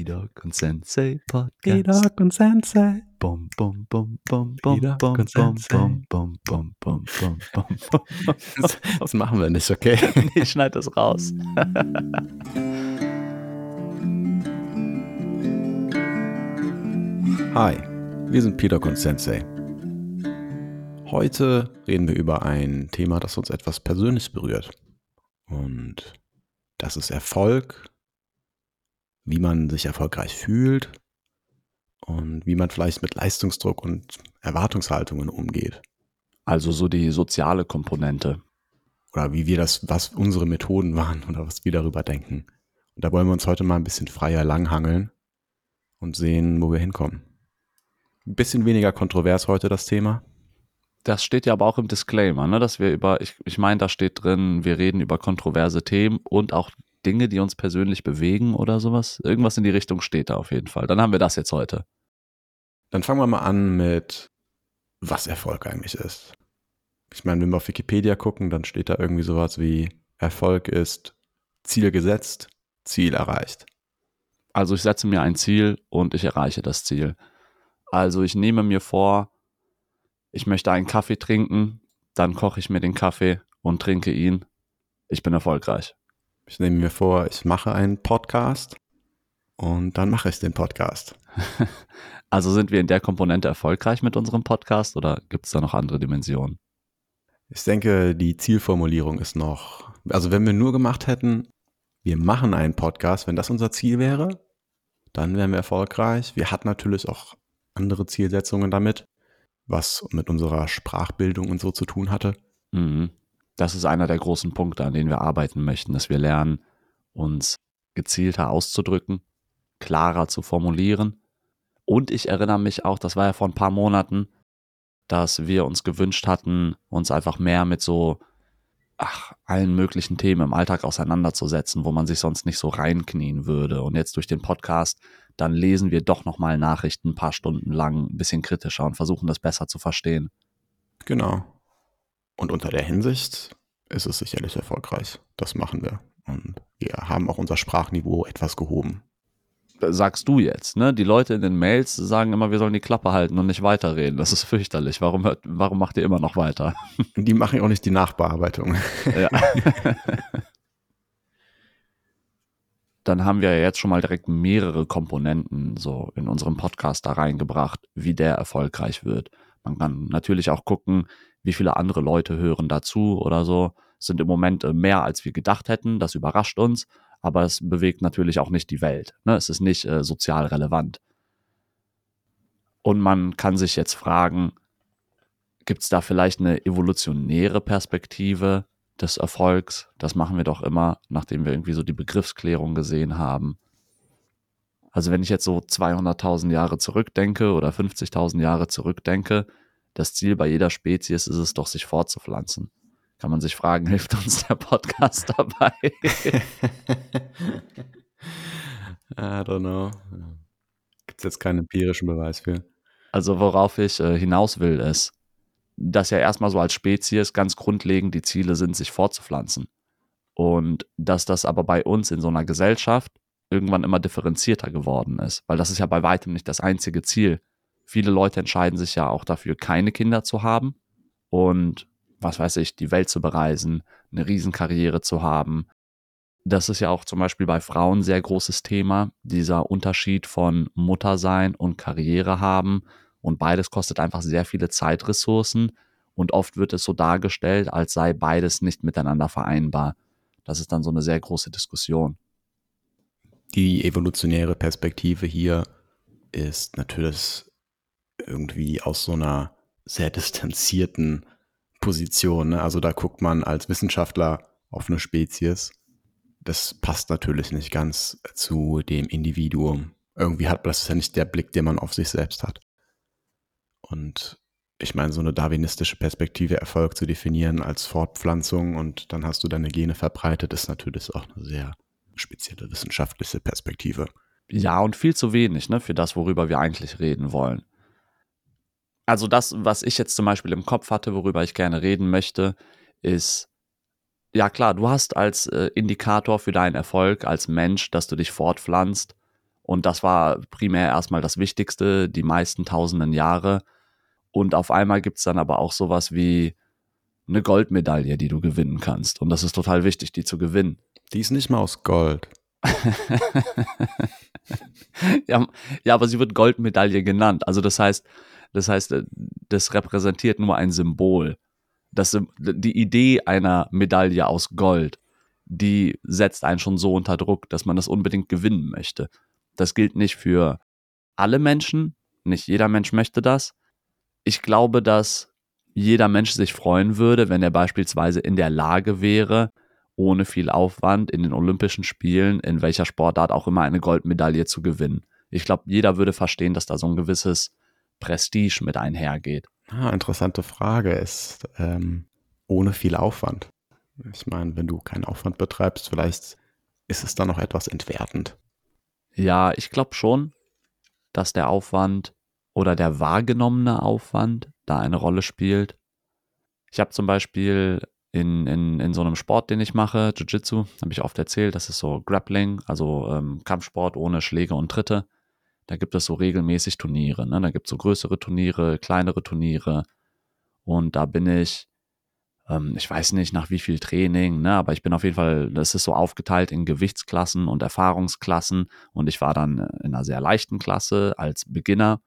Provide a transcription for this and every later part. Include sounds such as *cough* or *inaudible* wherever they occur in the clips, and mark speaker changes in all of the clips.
Speaker 1: Pidok und Sensei Podcast.
Speaker 2: Pidok und Sensei.
Speaker 1: Bum, bum, bum, bum, bum, bum, bum, bum, bum, bum, bum, bum, bum, bum.
Speaker 2: Das, machen wir nicht, okay? *laughs*
Speaker 1: Ich schneide das raus.
Speaker 2: Hi, wir sind Pidok und Sensei. Heute reden wir über ein Thema, das uns etwas persönlich berührt. Und das ist Erfolg, wie man sich erfolgreich fühlt und wie man vielleicht mit Leistungsdruck und Erwartungshaltungen umgeht.
Speaker 1: Also so die soziale Komponente.
Speaker 2: Oder wie wir das, was unsere Methoden waren oder was wir darüber denken. Und da wollen wir uns heute mal ein bisschen freier langhangeln und sehen, wo wir hinkommen. Ein bisschen weniger kontrovers heute das Thema.
Speaker 1: Das steht ja aber auch im Disclaimer, ne, dass wir über, ich, ich meine, da steht drin, wir reden über kontroverse Themen und auch Dinge, die uns persönlich bewegen oder sowas. Irgendwas in die Richtung steht da auf jeden Fall. Dann haben wir das jetzt heute.
Speaker 2: Dann fangen wir mal an mit, was Erfolg eigentlich ist. Ich meine, wenn wir auf Wikipedia gucken, dann steht da irgendwie sowas wie Erfolg ist Ziel gesetzt, Ziel erreicht.
Speaker 1: Also ich setze mir ein Ziel und ich erreiche das Ziel. Also ich nehme mir vor, ich möchte einen Kaffee trinken, dann koche ich mir den Kaffee und trinke ihn. Ich bin erfolgreich.
Speaker 2: Ich nehme mir vor, ich mache einen Podcast und dann mache ich den Podcast. *laughs*
Speaker 1: Also sind wir in der Komponente erfolgreich mit unserem Podcast oder gibt es da noch andere Dimensionen?
Speaker 2: Ich denke, die Zielformulierung ist noch, also wenn wir nur gemacht hätten, wir machen einen Podcast, wenn das unser Ziel wäre, dann wären wir erfolgreich. Wir hatten natürlich auch andere Zielsetzungen damit, was mit unserer Sprachbildung und so zu tun hatte.
Speaker 1: Mhm. Das ist einer der großen Punkte, an denen wir arbeiten möchten, dass wir lernen, uns gezielter auszudrücken, klarer zu formulieren. Und ich erinnere mich auch, das war ja vor ein paar Monaten, dass wir uns gewünscht hatten, uns einfach mehr mit so ach, allen möglichen Themen im Alltag auseinanderzusetzen, wo man sich sonst nicht so reinknien würde. Und jetzt durch den Podcast, dann lesen wir doch nochmal Nachrichten ein paar Stunden lang, ein bisschen kritischer und versuchen das besser zu verstehen.
Speaker 2: Genau. Und unter der Hinsicht ist es sicherlich erfolgreich. Das machen wir. Und wir haben auch unser Sprachniveau etwas gehoben.
Speaker 1: sagst du jetzt, ne? Die Leute in den Mails sagen immer, wir sollen die Klappe halten und nicht weiterreden. Das ist fürchterlich. Warum, hört, warum macht ihr immer noch weiter? *laughs*
Speaker 2: Die machen auch nicht die Nachbearbeitung.
Speaker 1: Ja. *laughs* Dann haben wir ja jetzt schon mal direkt mehrere Komponenten so in unserem Podcast da reingebracht, wie der erfolgreich wird. Man kann natürlich auch gucken, wie viele andere Leute hören dazu oder so. Sind im Moment äh, mehr, als wir gedacht hätten. Das überrascht uns aber es bewegt natürlich auch nicht die Welt. Ne? Es ist nicht äh, sozial relevant. Und man kann sich jetzt fragen, gibt es da vielleicht eine evolutionäre Perspektive des Erfolgs? Das machen wir doch immer, nachdem wir irgendwie so die Begriffsklärung gesehen haben. Also wenn ich jetzt so 200.000 Jahre zurückdenke oder 50.000 Jahre zurückdenke, das Ziel bei jeder Spezies ist es doch, sich fortzupflanzen kann man sich fragen, *laughs* hilft uns der Podcast dabei? *laughs* *laughs*
Speaker 2: I don't know. Gibt es jetzt keinen empirischen Beweis für.
Speaker 1: Also worauf ich äh, hinaus will, ist, dass ja erstmal so als Spezies ganz grundlegend die Ziele sind, sich fortzupflanzen. Und dass das aber bei uns in so einer Gesellschaft irgendwann immer differenzierter geworden ist, weil das ist ja bei weitem nicht das einzige Ziel. Viele Leute entscheiden sich ja auch dafür, keine Kinder zu haben und was weiß ich, die Welt zu bereisen, eine Riesenkarriere zu haben. Das ist ja auch zum Beispiel bei Frauen sehr großes Thema, dieser Unterschied von Muttersein und Karriere haben. Und beides kostet einfach sehr viele Zeitressourcen. Und oft wird es so dargestellt, als sei beides nicht miteinander vereinbar. Das ist dann so eine sehr große Diskussion.
Speaker 2: Die evolutionäre Perspektive hier ist natürlich irgendwie aus so einer sehr distanzierten Position. Ne? Also da guckt man als Wissenschaftler auf eine Spezies. Das passt natürlich nicht ganz zu dem Individuum. Irgendwie hat das ja nicht der Blick, den man auf sich selbst hat. Und ich meine, so eine darwinistische Perspektive Erfolg zu definieren als Fortpflanzung und dann hast du deine Gene verbreitet, ist natürlich auch eine sehr spezielle wissenschaftliche Perspektive.
Speaker 1: Ja, und viel zu wenig, ne, für das, worüber wir eigentlich reden wollen. Also das, was ich jetzt zum Beispiel im Kopf hatte, worüber ich gerne reden möchte, ist, ja klar, du hast als äh, Indikator für deinen Erfolg als Mensch, dass du dich fortpflanzt Und das war primär erstmal das Wichtigste, die meisten tausenden Jahre. Und auf einmal gibt es dann aber auch sowas wie eine Goldmedaille, die du gewinnen kannst. Und das ist total wichtig, die zu gewinnen.
Speaker 2: Die ist nicht mal aus Gold. *laughs*
Speaker 1: ja, ja, aber sie wird Goldmedaille genannt. Also das heißt, das heißt, äh, das repräsentiert nur ein Symbol. Das, die Idee einer Medaille aus Gold, die setzt einen schon so unter Druck, dass man das unbedingt gewinnen möchte. Das gilt nicht für alle Menschen, nicht jeder Mensch möchte das. Ich glaube, dass jeder Mensch sich freuen würde, wenn er beispielsweise in der Lage wäre, ohne viel Aufwand in den Olympischen Spielen, in welcher Sportart auch immer, eine Goldmedaille zu gewinnen. Ich glaube, jeder würde verstehen, dass da so ein gewisses Prestige mit einhergeht.
Speaker 2: Ah, interessante Frage ist, ähm, ohne viel Aufwand. Ich meine, wenn du keinen Aufwand betreibst, vielleicht ist es dann noch etwas entwertend.
Speaker 1: Ja, ich glaube schon, dass der Aufwand oder der wahrgenommene Aufwand da eine Rolle spielt. Ich habe zum Beispiel in, in, in so einem Sport, den ich mache, Jiu-Jitsu, habe ich oft erzählt, das ist so Grappling, also ähm, Kampfsport ohne Schläge und Tritte. Da gibt es so regelmäßig Turniere. Ne? Da gibt es so größere Turniere, kleinere Turniere. Und da bin ich, ähm, ich weiß nicht nach wie viel Training, ne? aber ich bin auf jeden Fall, das ist so aufgeteilt in Gewichtsklassen und Erfahrungsklassen. Und ich war dann in einer sehr leichten Klasse als Beginner.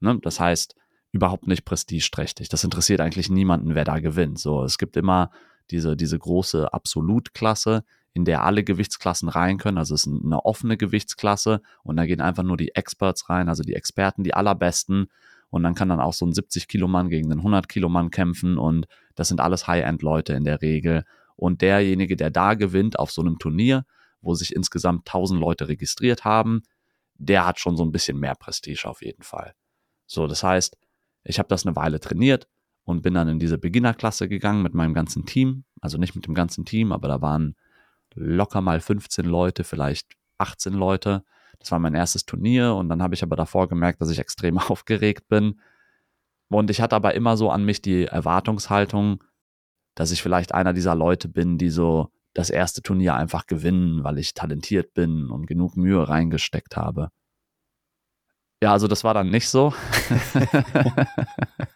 Speaker 1: Ne? Das heißt, überhaupt nicht prestigeträchtig. Das interessiert eigentlich niemanden, wer da gewinnt. So, es gibt immer diese, diese große Absolutklasse, in der alle Gewichtsklassen rein können. Also es ist eine offene Gewichtsklasse und da gehen einfach nur die Experts rein, also die Experten, die allerbesten. Und dann kann dann auch so ein 70 Kilo Mann gegen einen 100 Kilo Mann kämpfen und das sind alles High-End-Leute in der Regel. Und derjenige, der da gewinnt auf so einem Turnier, wo sich insgesamt 1000 Leute registriert haben, der hat schon so ein bisschen mehr Prestige auf jeden Fall. So, das heißt, ich habe das eine Weile trainiert und bin dann in diese Beginnerklasse gegangen mit meinem ganzen Team. Also nicht mit dem ganzen Team, aber da waren locker mal 15 Leute, vielleicht 18 Leute. Das war mein erstes Turnier und dann habe ich aber davor gemerkt, dass ich extrem *laughs* aufgeregt bin. Und ich hatte aber immer so an mich die Erwartungshaltung, dass ich vielleicht einer dieser Leute bin, die so das erste Turnier einfach gewinnen, weil ich talentiert bin und genug Mühe reingesteckt habe. Ja, also das war dann nicht so. *laughs*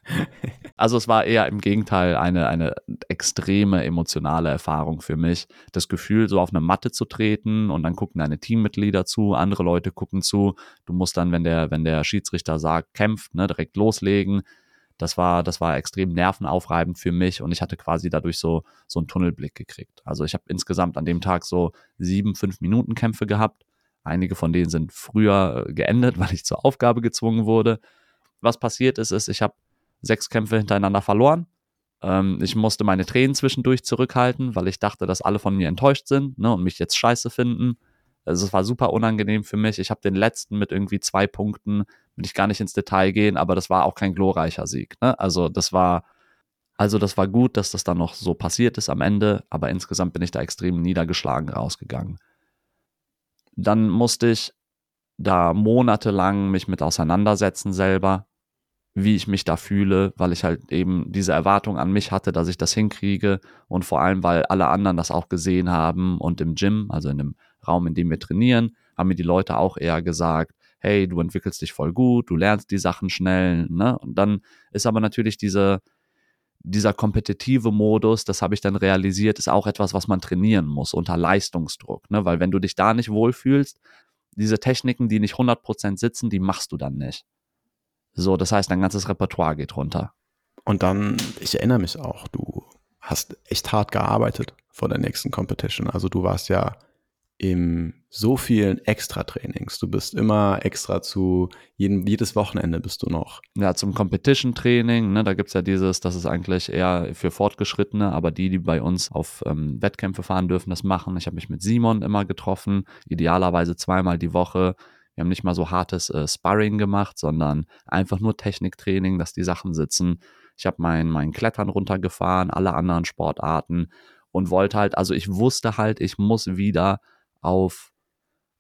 Speaker 1: *laughs* also es war eher im Gegenteil eine, eine extreme emotionale Erfahrung für mich. Das Gefühl, so auf eine Matte zu treten und dann gucken deine Teammitglieder zu, andere Leute gucken zu. Du musst dann, wenn der, wenn der Schiedsrichter sagt, kämpft, ne, direkt loslegen. Das war, das war extrem nervenaufreibend für mich und ich hatte quasi dadurch so, so einen Tunnelblick gekriegt. Also ich habe insgesamt an dem Tag so sieben, fünf Minuten Kämpfe gehabt Einige von denen sind früher äh, geendet, *laughs* weil ich zur Aufgabe gezwungen wurde. Was passiert ist, ist, ich habe sechs Kämpfe hintereinander verloren. Ähm, ich musste meine Tränen zwischendurch zurückhalten, weil ich dachte, dass alle von mir enttäuscht sind ne, und mich jetzt scheiße finden. Also es war super unangenehm für mich. Ich habe den letzten mit irgendwie zwei Punkten, will ich gar nicht ins Detail gehen, aber das war auch kein glorreicher Sieg. Ne? Also das war, also das war gut, dass das dann noch so passiert ist am Ende, aber insgesamt bin ich da extrem niedergeschlagen rausgegangen. Dann musste ich da monatelang mich mit auseinandersetzen selber, wie ich mich da fühle, weil ich halt eben diese Erwartung an mich hatte, dass ich das hinkriege und vor allem, weil alle anderen das auch gesehen haben und im Gym, also in dem Raum, in dem wir trainieren, haben mir die Leute auch eher gesagt, hey, du entwickelst dich voll gut, du lernst die Sachen schnell, ne? Und dann ist aber natürlich diese, dieser kompetitive Modus, das habe ich dann realisiert, ist auch etwas, was man trainieren muss unter Leistungsdruck. Ne? Weil wenn du dich da nicht wohlfühlst, diese Techniken, die nicht 100% sitzen, die machst du dann nicht. So, das heißt, dein ganzes Repertoire geht runter.
Speaker 2: Und dann, ich erinnere mich auch, du hast echt hart gearbeitet vor der nächsten Competition. Also du warst ja in so vielen Extra-Trainings. Du bist immer extra zu, jedem, jedes Wochenende bist du noch.
Speaker 1: Ja, zum Competition-Training, ne, da gibt's ja dieses, das ist eigentlich eher für Fortgeschrittene, aber die, die bei uns auf ähm, Wettkämpfe fahren dürfen, das machen. Ich habe mich mit Simon immer getroffen, idealerweise zweimal die Woche. Wir haben nicht mal so hartes äh, Sparring gemacht, sondern einfach nur Techniktraining, dass die Sachen sitzen. Ich habe mein, mein Klettern runtergefahren, alle anderen Sportarten und wollte halt, also ich wusste halt, ich muss wieder auf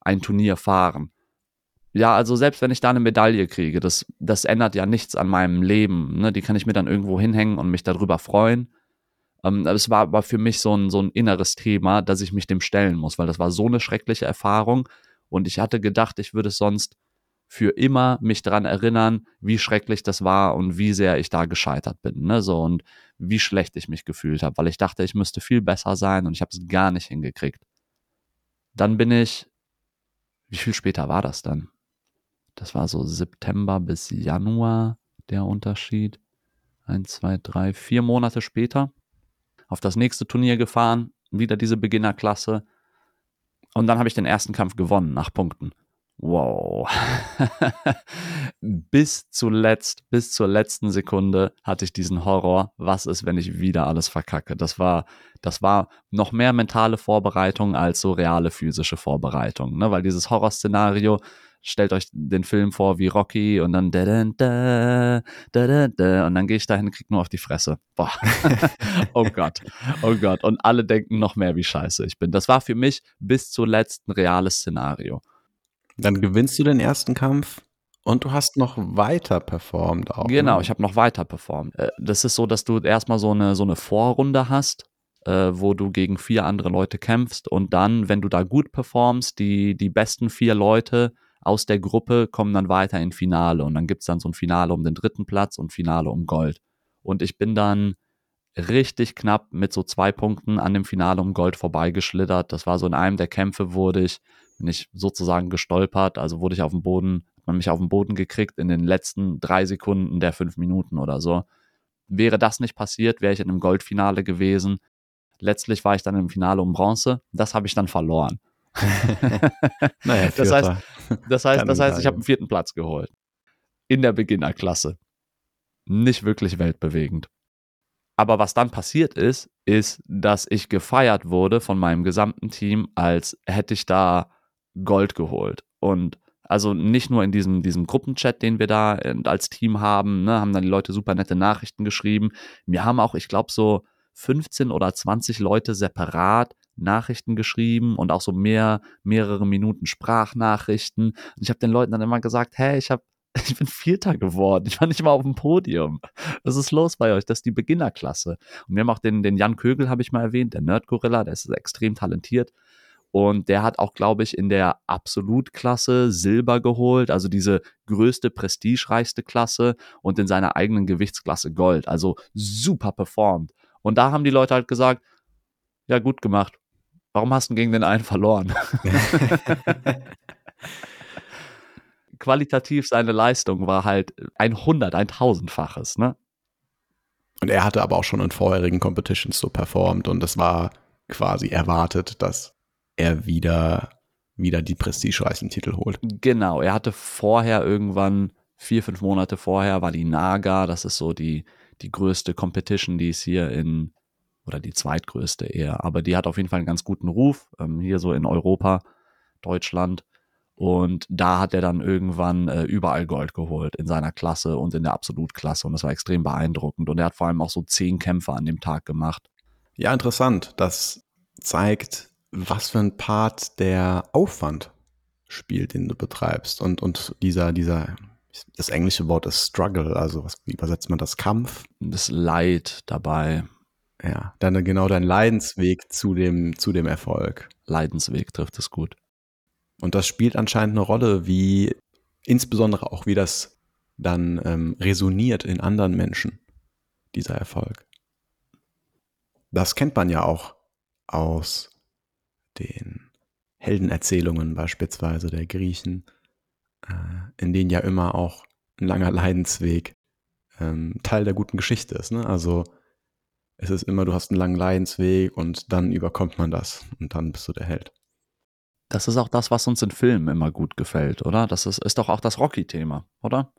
Speaker 1: ein Turnier fahren. Ja, also selbst wenn ich da eine Medaille kriege, das, das ändert ja nichts an meinem Leben. Ne? Die kann ich mir dann irgendwo hinhängen und mich darüber freuen. Ähm, es war aber für mich so ein, so ein inneres Thema, dass ich mich dem stellen muss, weil das war so eine schreckliche Erfahrung. Und ich hatte gedacht, ich würde sonst für immer mich daran erinnern, wie schrecklich das war und wie sehr ich da gescheitert bin. Ne? So und wie schlecht ich mich gefühlt habe, weil ich dachte, ich müsste viel besser sein und ich habe es gar nicht hingekriegt. Dann bin ich, wie viel später war das dann? Das war so September bis Januar der Unterschied. Eins, zwei, drei, vier Monate später auf das nächste Turnier gefahren, wieder diese Beginnerklasse. Und dann habe ich den ersten Kampf gewonnen nach Punkten. Wow. *laughs* bis zuletzt, bis zur letzten Sekunde hatte ich diesen Horror. Was ist, wenn ich wieder alles verkacke? Das war, das war noch mehr mentale Vorbereitung als so reale physische Vorbereitung, ne? Weil dieses Horrorszenario, stellt euch den Film vor wie Rocky und dann da, da, da, da, und dann gehe ich dahin und krieg nur auf die Fresse. Boah. *laughs* oh Gott. Oh Gott. Und alle denken noch mehr, wie scheiße ich bin. Das war für mich bis zuletzt ein reales Szenario.
Speaker 2: Dann gewinnst du den ersten Kampf und du hast noch weiter performt auch.
Speaker 1: Genau, ne? ich habe noch weiter performt. Äh, das ist so, dass du erstmal so eine, so eine Vorrunde hast, äh, wo du gegen vier andere Leute kämpfst und dann, wenn du da gut performst, die, die besten vier Leute aus der Gruppe kommen dann weiter in Finale und dann gibt es dann so ein Finale um den dritten Platz und Finale um Gold. Und ich bin dann richtig knapp mit so zwei Punkten an dem Finale um Gold vorbeigeschlittert. Das war so in einem der Kämpfe wurde ich, bin ich sozusagen gestolpert, also wurde ich auf dem Boden, hat man mich auf den Boden gekriegt in den letzten drei Sekunden der fünf Minuten oder so. Wäre das nicht passiert, wäre ich in einem Goldfinale gewesen. Letztlich war ich dann im Finale um Bronze. Das habe ich dann verloren. *laughs* naja, das heißt, das heißt, das heißt, ich habe einen vierten Platz geholt. In der Beginnerklasse. Nicht wirklich weltbewegend. Aber was dann passiert ist, ist, dass ich gefeiert wurde von meinem gesamten Team, als hätte ich da Gold geholt. Und also nicht nur in diesem, diesem Gruppenchat, den wir da äh, als Team haben, ne, haben dann die Leute super nette Nachrichten geschrieben. Wir haben auch, ich glaube, so 15 oder 20 Leute separat Nachrichten geschrieben und auch so mehr, mehrere Minuten Sprachnachrichten. Und ich habe den Leuten dann immer gesagt, hey, ich habe *laughs* ich bin Vierter geworden. Ich war nicht mal auf dem Podium. Was ist los bei euch? Das ist die Beginnerklasse. Und wir haben auch den, den Jan Kögel, habe ich mal erwähnt, der Nerd-Gorilla, der ist extrem talentiert. Und der hat auch, glaube ich, in der Absolutklasse Silber geholt, also diese größte, prestigereichste Klasse und in seiner eigenen Gewichtsklasse Gold. Also super performt. Und da haben die Leute halt gesagt, ja, gut gemacht. Warum hast du gegen den einen verloren? *laughs* Qualitativ seine Leistung war halt ein hundert, ein tausendfaches, ne?
Speaker 2: Und er hatte aber auch schon in vorherigen Competitions so performt und es war quasi erwartet, dass er wieder, wieder die prestigereichen Titel holt.
Speaker 1: Genau, er hatte vorher irgendwann, vier, fünf Monate vorher, war die Naga, das ist so die, die größte Competition, die es hier in oder die zweitgrößte eher, aber die hat auf jeden Fall einen ganz guten Ruf, ähm, hier so in Europa, Deutschland. Und da hat er dann irgendwann äh, überall Gold geholt, in seiner Klasse und in der Absolutklasse. Und das war extrem beeindruckend. Und er hat vor allem auch so zehn Kämpfe an dem Tag gemacht.
Speaker 2: Ja, interessant. Das zeigt, was für ein Part der Aufwand spielt, den du betreibst. Und, und dieser, dieser, das englische Wort ist Struggle, also was, wie übersetzt man das? Kampf?
Speaker 1: Das Leid dabei.
Speaker 2: Ja, dann genau dein Leidensweg zu dem, zu dem Erfolg.
Speaker 1: Leidensweg trifft es gut.
Speaker 2: Und das spielt anscheinend eine Rolle, wie insbesondere auch wie das dann ähm, resoniert in anderen Menschen, dieser Erfolg. Das kennt man ja auch aus den Heldenerzählungen beispielsweise der Griechen, äh, in denen ja immer auch ein langer Leidensweg ähm, Teil der guten Geschichte ist. Ne? Also es ist immer, du hast einen langen Leidensweg und dann überkommt man das und dann bist du der Held.
Speaker 1: Das ist auch das, was uns in Filmen immer gut gefällt, oder? Das ist, ist doch auch das Rocky-Thema, oder?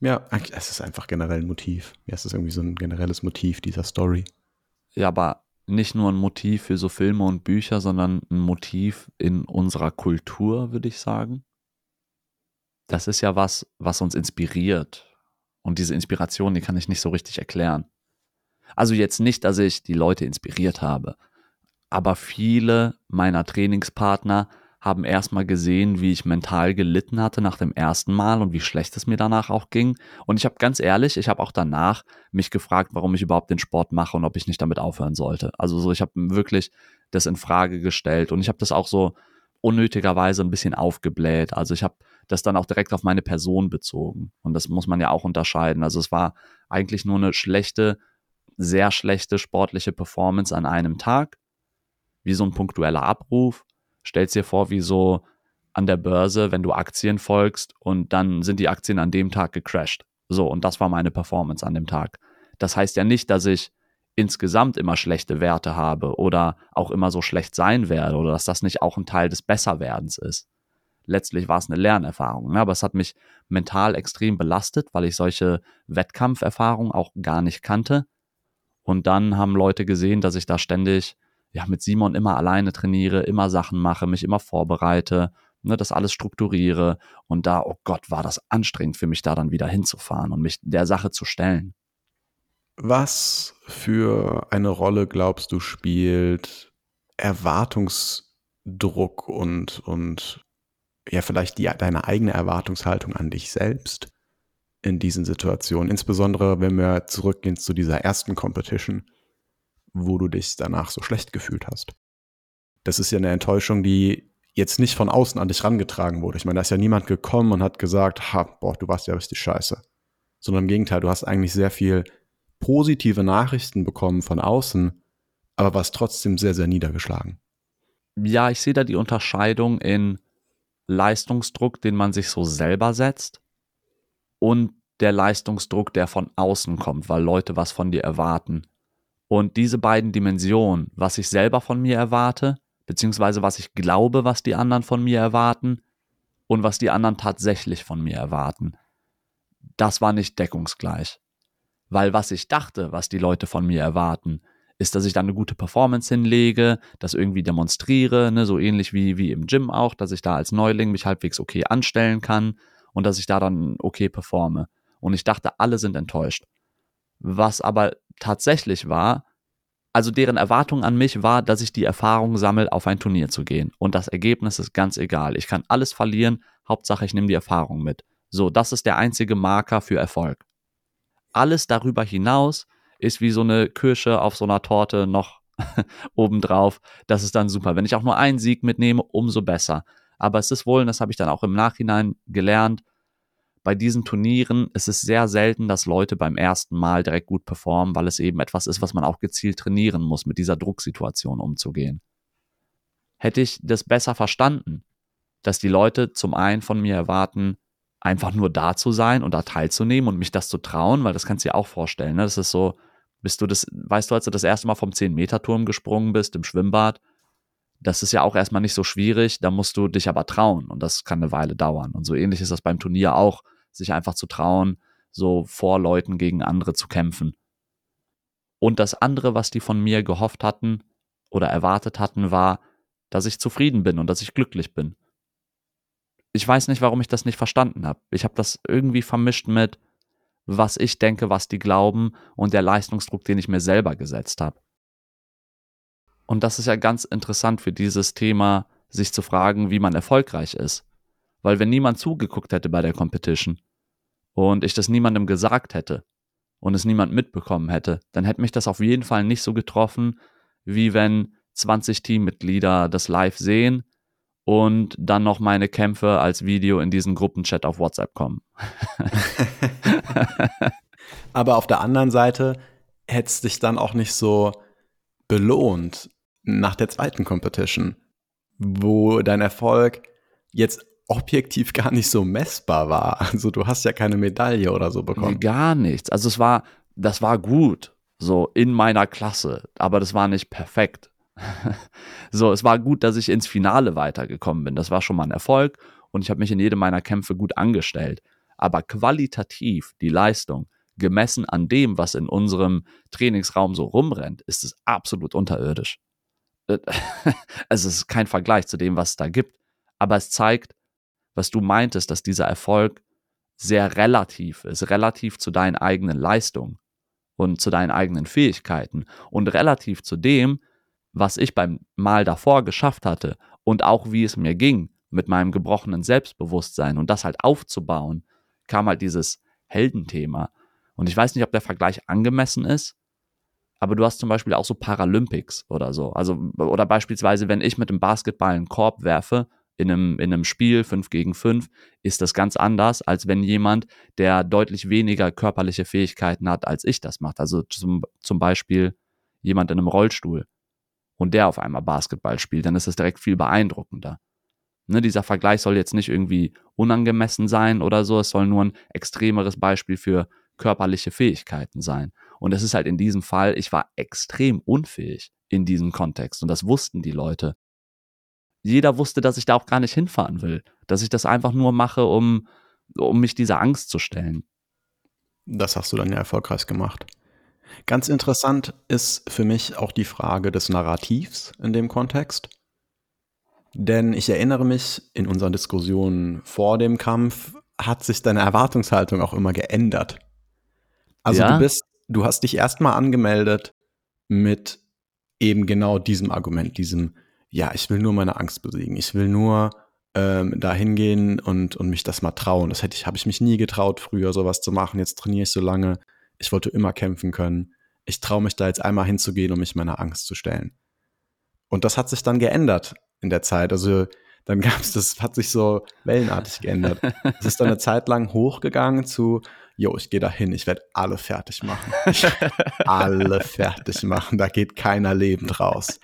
Speaker 2: Ja, es ist einfach generell ein Motiv. Ja, es ist irgendwie so ein generelles Motiv dieser Story.
Speaker 1: Ja, aber nicht nur ein Motiv für so Filme und Bücher, sondern ein Motiv in unserer Kultur, würde ich sagen. Das ist ja was, was uns inspiriert. Und diese Inspiration, die kann ich nicht so richtig erklären. Also jetzt nicht, dass ich die Leute inspiriert habe, aber viele meiner Trainingspartner haben erstmal gesehen, wie ich mental gelitten hatte nach dem ersten Mal und wie schlecht es mir danach auch ging. Und ich habe ganz ehrlich, ich habe auch danach mich gefragt, warum ich überhaupt den Sport mache und ob ich nicht damit aufhören sollte. Also so, ich habe wirklich das in Frage gestellt und ich habe das auch so unnötigerweise ein bisschen aufgebläht. Also ich habe das dann auch direkt auf meine Person bezogen. Und das muss man ja auch unterscheiden. Also es war eigentlich nur eine schlechte, sehr schlechte sportliche Performance an einem Tag, wie so ein punktueller Abruf. Stellst dir vor, wie so an der Börse, wenn du Aktien folgst und dann sind die Aktien an dem Tag gecrashed. So, und das war meine Performance an dem Tag. Das heißt ja nicht, dass ich insgesamt immer schlechte Werte habe oder auch immer so schlecht sein werde oder dass das nicht auch ein Teil des Besserwerdens ist. Letztlich war es eine Lernerfahrung, ne? aber es hat mich mental extrem belastet, weil ich solche Wettkampferfahrungen auch gar nicht kannte. Und dann haben Leute gesehen, dass ich da ständig ja, mit Simon immer alleine trainiere, immer Sachen mache, mich immer vorbereite, ne, das alles strukturiere. Und da, oh Gott, war das anstrengend für mich, da dann wieder hinzufahren und mich der Sache zu stellen.
Speaker 2: Was für eine Rolle glaubst du spielt Erwartungsdruck und, und ja, vielleicht die, deine eigene Erwartungshaltung an dich selbst in diesen Situationen? Insbesondere, wenn wir zurückgehen zu dieser ersten Competition, wo du dich danach so schlecht gefühlt hast. Das ist ja eine Enttäuschung, die jetzt nicht von außen an dich rangetragen wurde. Ich meine, da ist ja niemand gekommen und hat gesagt, ha, boah, du warst ja richtig scheiße. Sondern im Gegenteil, du hast eigentlich sehr viel positive Nachrichten bekommen von außen, aber war es trotzdem sehr, sehr niedergeschlagen.
Speaker 1: Ja, ich sehe da die Unterscheidung in Leistungsdruck, den man sich so selber setzt und der Leistungsdruck, der von außen kommt, weil Leute was von dir erwarten. Und diese beiden Dimensionen, was ich selber von mir erwarte, beziehungsweise was ich glaube, was die anderen von mir erwarten und was die anderen tatsächlich von mir erwarten, das war nicht deckungsgleich. Weil was ich dachte, was die Leute von mir erwarten, ist, dass ich da eine gute Performance hinlege, das irgendwie demonstriere, ne, so ähnlich wie, wie im Gym auch, dass ich da als Neuling mich halbwegs okay anstellen kann und dass ich da dann okay performe. Und ich dachte, alle sind enttäuscht. Was aber tatsächlich war, also deren Erwartung an mich war, dass ich die Erfahrung sammle, auf ein Turnier zu gehen. Und das Ergebnis ist ganz egal. Ich kann alles verlieren, Hauptsache ich nehme die Erfahrung mit. So, das ist der einzige Marker für Erfolg alles darüber hinaus ist wie so eine Kirsche auf so einer Torte noch *laughs* obendrauf. Das ist dann super. Wenn ich auch nur einen Sieg mitnehme, umso besser. Aber es ist wohl, und das habe ich dann auch im Nachhinein gelernt, bei diesen Turnieren ist es sehr selten, dass Leute beim ersten Mal direkt gut performen, weil es eben etwas ist, was man auch gezielt trainieren muss, mit dieser Drucksituation umzugehen. Hätte ich das besser verstanden, dass die Leute zum einen von mir erwarten, einfach nur da zu sein und da teilzunehmen und mich das zu trauen, weil das kannst du dir auch vorstellen. Ne? Das ist so, bist du das, weißt du, als du das erste Mal vom 10-Meter-Turm gesprungen bist im Schwimmbad, das ist ja auch erstmal nicht so schwierig, da musst du dich aber trauen und das kann eine Weile dauern. Und so ähnlich ist das beim Turnier auch, sich einfach zu trauen, so vor Leuten gegen andere zu kämpfen. Und das andere, was die von mir gehofft hatten oder erwartet hatten, war, dass ich zufrieden bin und dass ich glücklich bin ich weiß nicht, warum ich das nicht verstanden habe. Ich habe das irgendwie vermischt mit, was ich denke, was die glauben und der Leistungsdruck, den ich mir selber gesetzt habe. Und das ist ja ganz interessant für dieses Thema, sich zu fragen, wie man erfolgreich ist. Weil wenn niemand zugeguckt hätte bei der Competition und ich das niemandem gesagt hätte und es niemand mitbekommen hätte, dann hätte mich das auf jeden Fall nicht so getroffen, wie wenn 20 Teammitglieder das live sehen und dann noch meine Kämpfe als Video in diesen Gruppenchat auf WhatsApp kommen. *laughs*
Speaker 2: Aber auf der anderen Seite hätte es dich dann auch nicht so belohnt nach der zweiten Competition, wo dein Erfolg jetzt objektiv gar nicht so messbar war. Also du hast ja keine Medaille oder so bekommen.
Speaker 1: Gar nichts. Also es war, das war gut, so in meiner Klasse, aber das war nicht perfekt. *laughs* so, es war gut, dass ich ins Finale weitergekommen bin. Das war schon mal ein Erfolg und ich habe mich in jedem meiner Kämpfe gut angestellt. Aber qualitativ die Leistung, gemessen an dem, was in unserem Trainingsraum so rumrennt, ist es absolut unterirdisch. Äh, *laughs* es ist kein Vergleich zu dem, was es da gibt. Aber es zeigt, was du meintest, dass dieser Erfolg sehr relativ ist, relativ zu deinen eigenen Leistungen und zu deinen eigenen Fähigkeiten und relativ zu dem, was ich beim Mal davor geschafft hatte und auch wie es mir ging mit meinem gebrochenen Selbstbewusstsein und das halt aufzubauen, kam halt dieses Heldenthema. Und ich weiß nicht, ob der Vergleich angemessen ist, aber du hast zum Beispiel auch so Paralympics oder so. Also, oder beispielsweise, wenn ich mit dem Basketball einen Korb werfe in einem, in einem Spiel 5 gegen 5 ist das ganz anders, als wenn jemand, der deutlich weniger körperliche Fähigkeiten hat, als ich das macht. Also zum, zum Beispiel jemand in einem Rollstuhl und der auf einmal Basketball spielt, dann ist das direkt viel beeindruckender. Ne, dieser Vergleich soll jetzt nicht irgendwie unangemessen sein oder so, es soll nur ein extremeres Beispiel für körperliche Fähigkeiten sein. Und es ist halt in diesem Fall, ich war extrem unfähig in diesem Kontext und das wussten die Leute. Jeder wusste, dass ich da auch gar nicht hinfahren will, dass ich das einfach nur mache, um, um mich dieser Angst zu stellen.
Speaker 2: Das hast du dann ja erfolgreich gemacht. Ganz interessant ist für mich auch die Frage des Narrativs in dem Kontext. Denn ich erinnere mich, in unseren Diskussionen vor dem Kampf hat sich deine Erwartungshaltung auch immer geändert. Also ja? du bist, du hast dich erstmal angemeldet mit eben genau diesem Argument, diesem, ja, ich will nur meine Angst besiegen, ich will nur ähm, da hingehen und, und mich das mal trauen. Das hätte ich, habe ich mich nie getraut, früher sowas zu machen. Jetzt trainiere ich so lange. Ich wollte immer kämpfen können. Ich traue mich da jetzt einmal hinzugehen, um mich meiner Angst zu stellen. Und das hat sich dann geändert in der Zeit. Also dann *laughs* gab es, das hat sich so wellenartig geändert. Es ist dann eine Zeit lang hochgegangen zu, jo, ich gehe da hin, ich werde alle fertig machen. *laughs* alle fertig machen, da geht keiner lebend raus.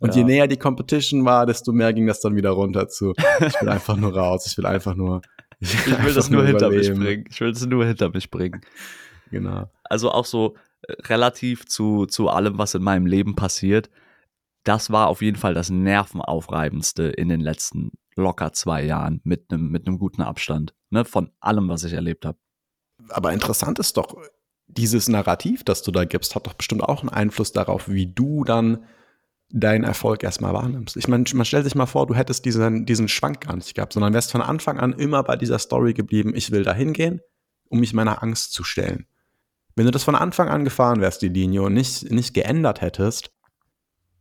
Speaker 2: Und ja. je näher die Competition war, desto mehr ging das dann wieder runter zu, ich will einfach nur raus, ich will einfach nur.
Speaker 1: Ich will, ich will das nur, nur hinter mich bringen. Ich will das nur hinter mich bringen.
Speaker 2: Genau.
Speaker 1: Also auch so äh, relativ zu, zu allem, was in meinem Leben passiert, das war auf jeden Fall das nervenaufreibendste in den letzten locker zwei Jahren mit einem mit einem guten Abstand ne, von allem, was ich erlebt habe.
Speaker 2: Aber interessant ist doch, dieses Narrativ, das du da gibst, hat doch bestimmt auch einen Einfluss darauf, wie du dann deinen Erfolg erstmal wahrnimmst. Ich meine, man stellt sich mal vor, du hättest diesen, diesen Schwank gar nicht gehabt, sondern wärst von Anfang an immer bei dieser Story geblieben, ich will da hingehen, um mich meiner Angst zu stellen. Wenn du das von Anfang an gefahren wärst, die Linie, und nicht, nicht geändert hättest,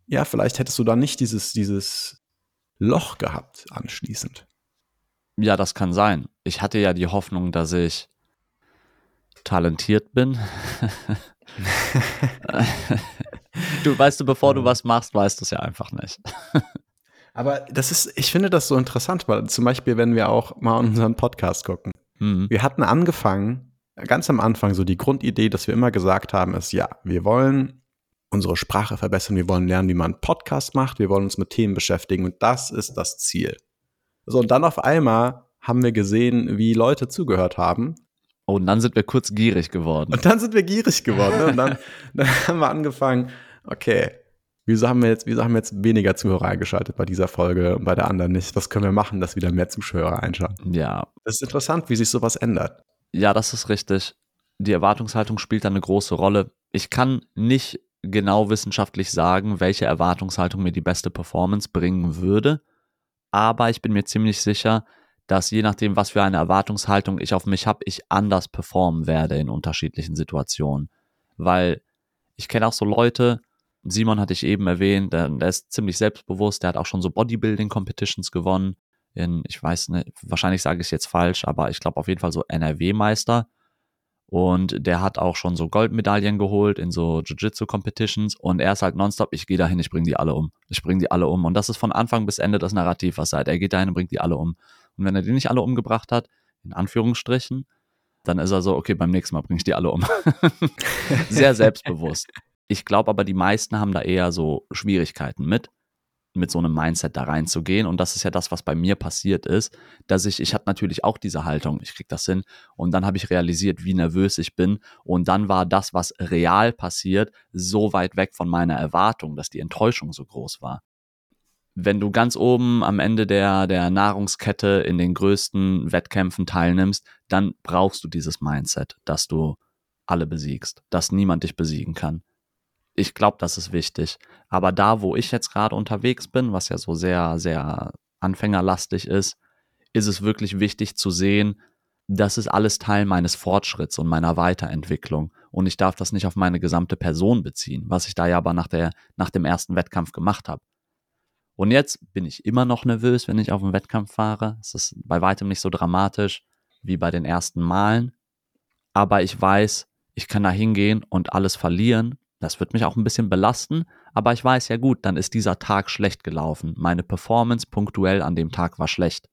Speaker 2: ja, vielleicht hättest du da nicht dieses, dieses Loch gehabt anschließend.
Speaker 1: Ja, das kann sein. Ich hatte ja die Hoffnung, dass ich talentiert bin. *laughs* du weißt du, bevor du was machst, weißt du es ja einfach nicht. *laughs*
Speaker 2: Aber das ist, ich finde das so interessant, weil zum Beispiel, wenn wir auch mal unseren Podcast gucken. Mhm. Wir hatten angefangen, ganz am Anfang so die Grundidee, dass wir immer gesagt haben, ist ja, wir wollen unsere Sprache verbessern, wir wollen lernen, wie man einen Podcast macht, wir wollen uns mit Themen beschäftigen und das ist das Ziel. So, und dann auf einmal haben wir gesehen, wie Leute zugehört haben.
Speaker 1: Oh, und dann sind wir kurz gierig geworden.
Speaker 2: Und dann sind wir gierig geworden. Ne? Und dann, *laughs* dann haben wir angefangen, okay, wieso haben wir jetzt, wieso haben wir jetzt weniger Zuhörer eingeschaltet bei dieser Folge und bei der anderen nicht? Was können wir machen, dass wieder mehr Zuschauer einschalten?
Speaker 1: Ja.
Speaker 2: Das ist interessant, wie sich sowas ändert.
Speaker 1: Ja, das ist richtig. Die Erwartungshaltung spielt da eine große Rolle. Ich kann nicht genau wissenschaftlich sagen, welche Erwartungshaltung mir die beste Performance bringen würde. Aber ich bin mir ziemlich sicher, dass je nachdem, was für eine Erwartungshaltung ich auf mich habe, ich anders performen werde in unterschiedlichen Situationen. Weil ich kenne auch so Leute, Simon hatte ich eben erwähnt, der, der ist ziemlich selbstbewusst, der hat auch schon so Bodybuilding-Competitions gewonnen. In, ich weiß nicht, wahrscheinlich sage ich es jetzt falsch, aber ich glaube auf jeden Fall so NRW-Meister. Und der hat auch schon so Goldmedaillen geholt in so Jiu-Jitsu-Competitions. Und er ist halt nonstop, ich gehe dahin, ich bringe die alle um. Ich bringe die alle um. Und das ist von Anfang bis Ende das Narrativ, was er hat. Er geht dahin und bringt die alle um. Und wenn er die nicht alle umgebracht hat, in Anführungsstrichen, dann ist er so, okay, beim nächsten Mal bringe ich die alle um. *laughs* Sehr selbstbewusst. Ich glaube aber, die meisten haben da eher so Schwierigkeiten mit mit so einem Mindset da reinzugehen. Und das ist ja das, was bei mir passiert ist, dass ich, ich hatte natürlich auch diese Haltung, ich krieg das hin. Und dann habe ich realisiert, wie nervös ich bin. Und dann war das, was real passiert, so weit weg von meiner Erwartung, dass die Enttäuschung so groß war. Wenn du ganz oben am Ende der, der Nahrungskette in den größten Wettkämpfen teilnimmst, dann brauchst du dieses Mindset, dass du alle besiegst, dass niemand dich besiegen kann ich glaube, das ist wichtig. Aber da, wo ich jetzt gerade unterwegs bin, was ja so sehr, sehr anfängerlastig ist, ist es wirklich wichtig zu sehen, das ist alles Teil meines Fortschritts und meiner Weiterentwicklung. Und ich darf das nicht auf meine gesamte Person beziehen, was ich da ja aber nach, der, nach dem ersten Wettkampf gemacht habe. Und jetzt bin ich immer noch nervös, wenn ich auf einen Wettkampf fahre. Es ist bei weitem nicht so dramatisch wie bei den ersten Malen. Aber ich weiß, ich kann da hingehen und alles verlieren Das wird mich auch ein bisschen belasten, aber ich weiß ja gut, dann ist dieser Tag schlecht gelaufen. Meine Performance punktuell an dem Tag war schlecht.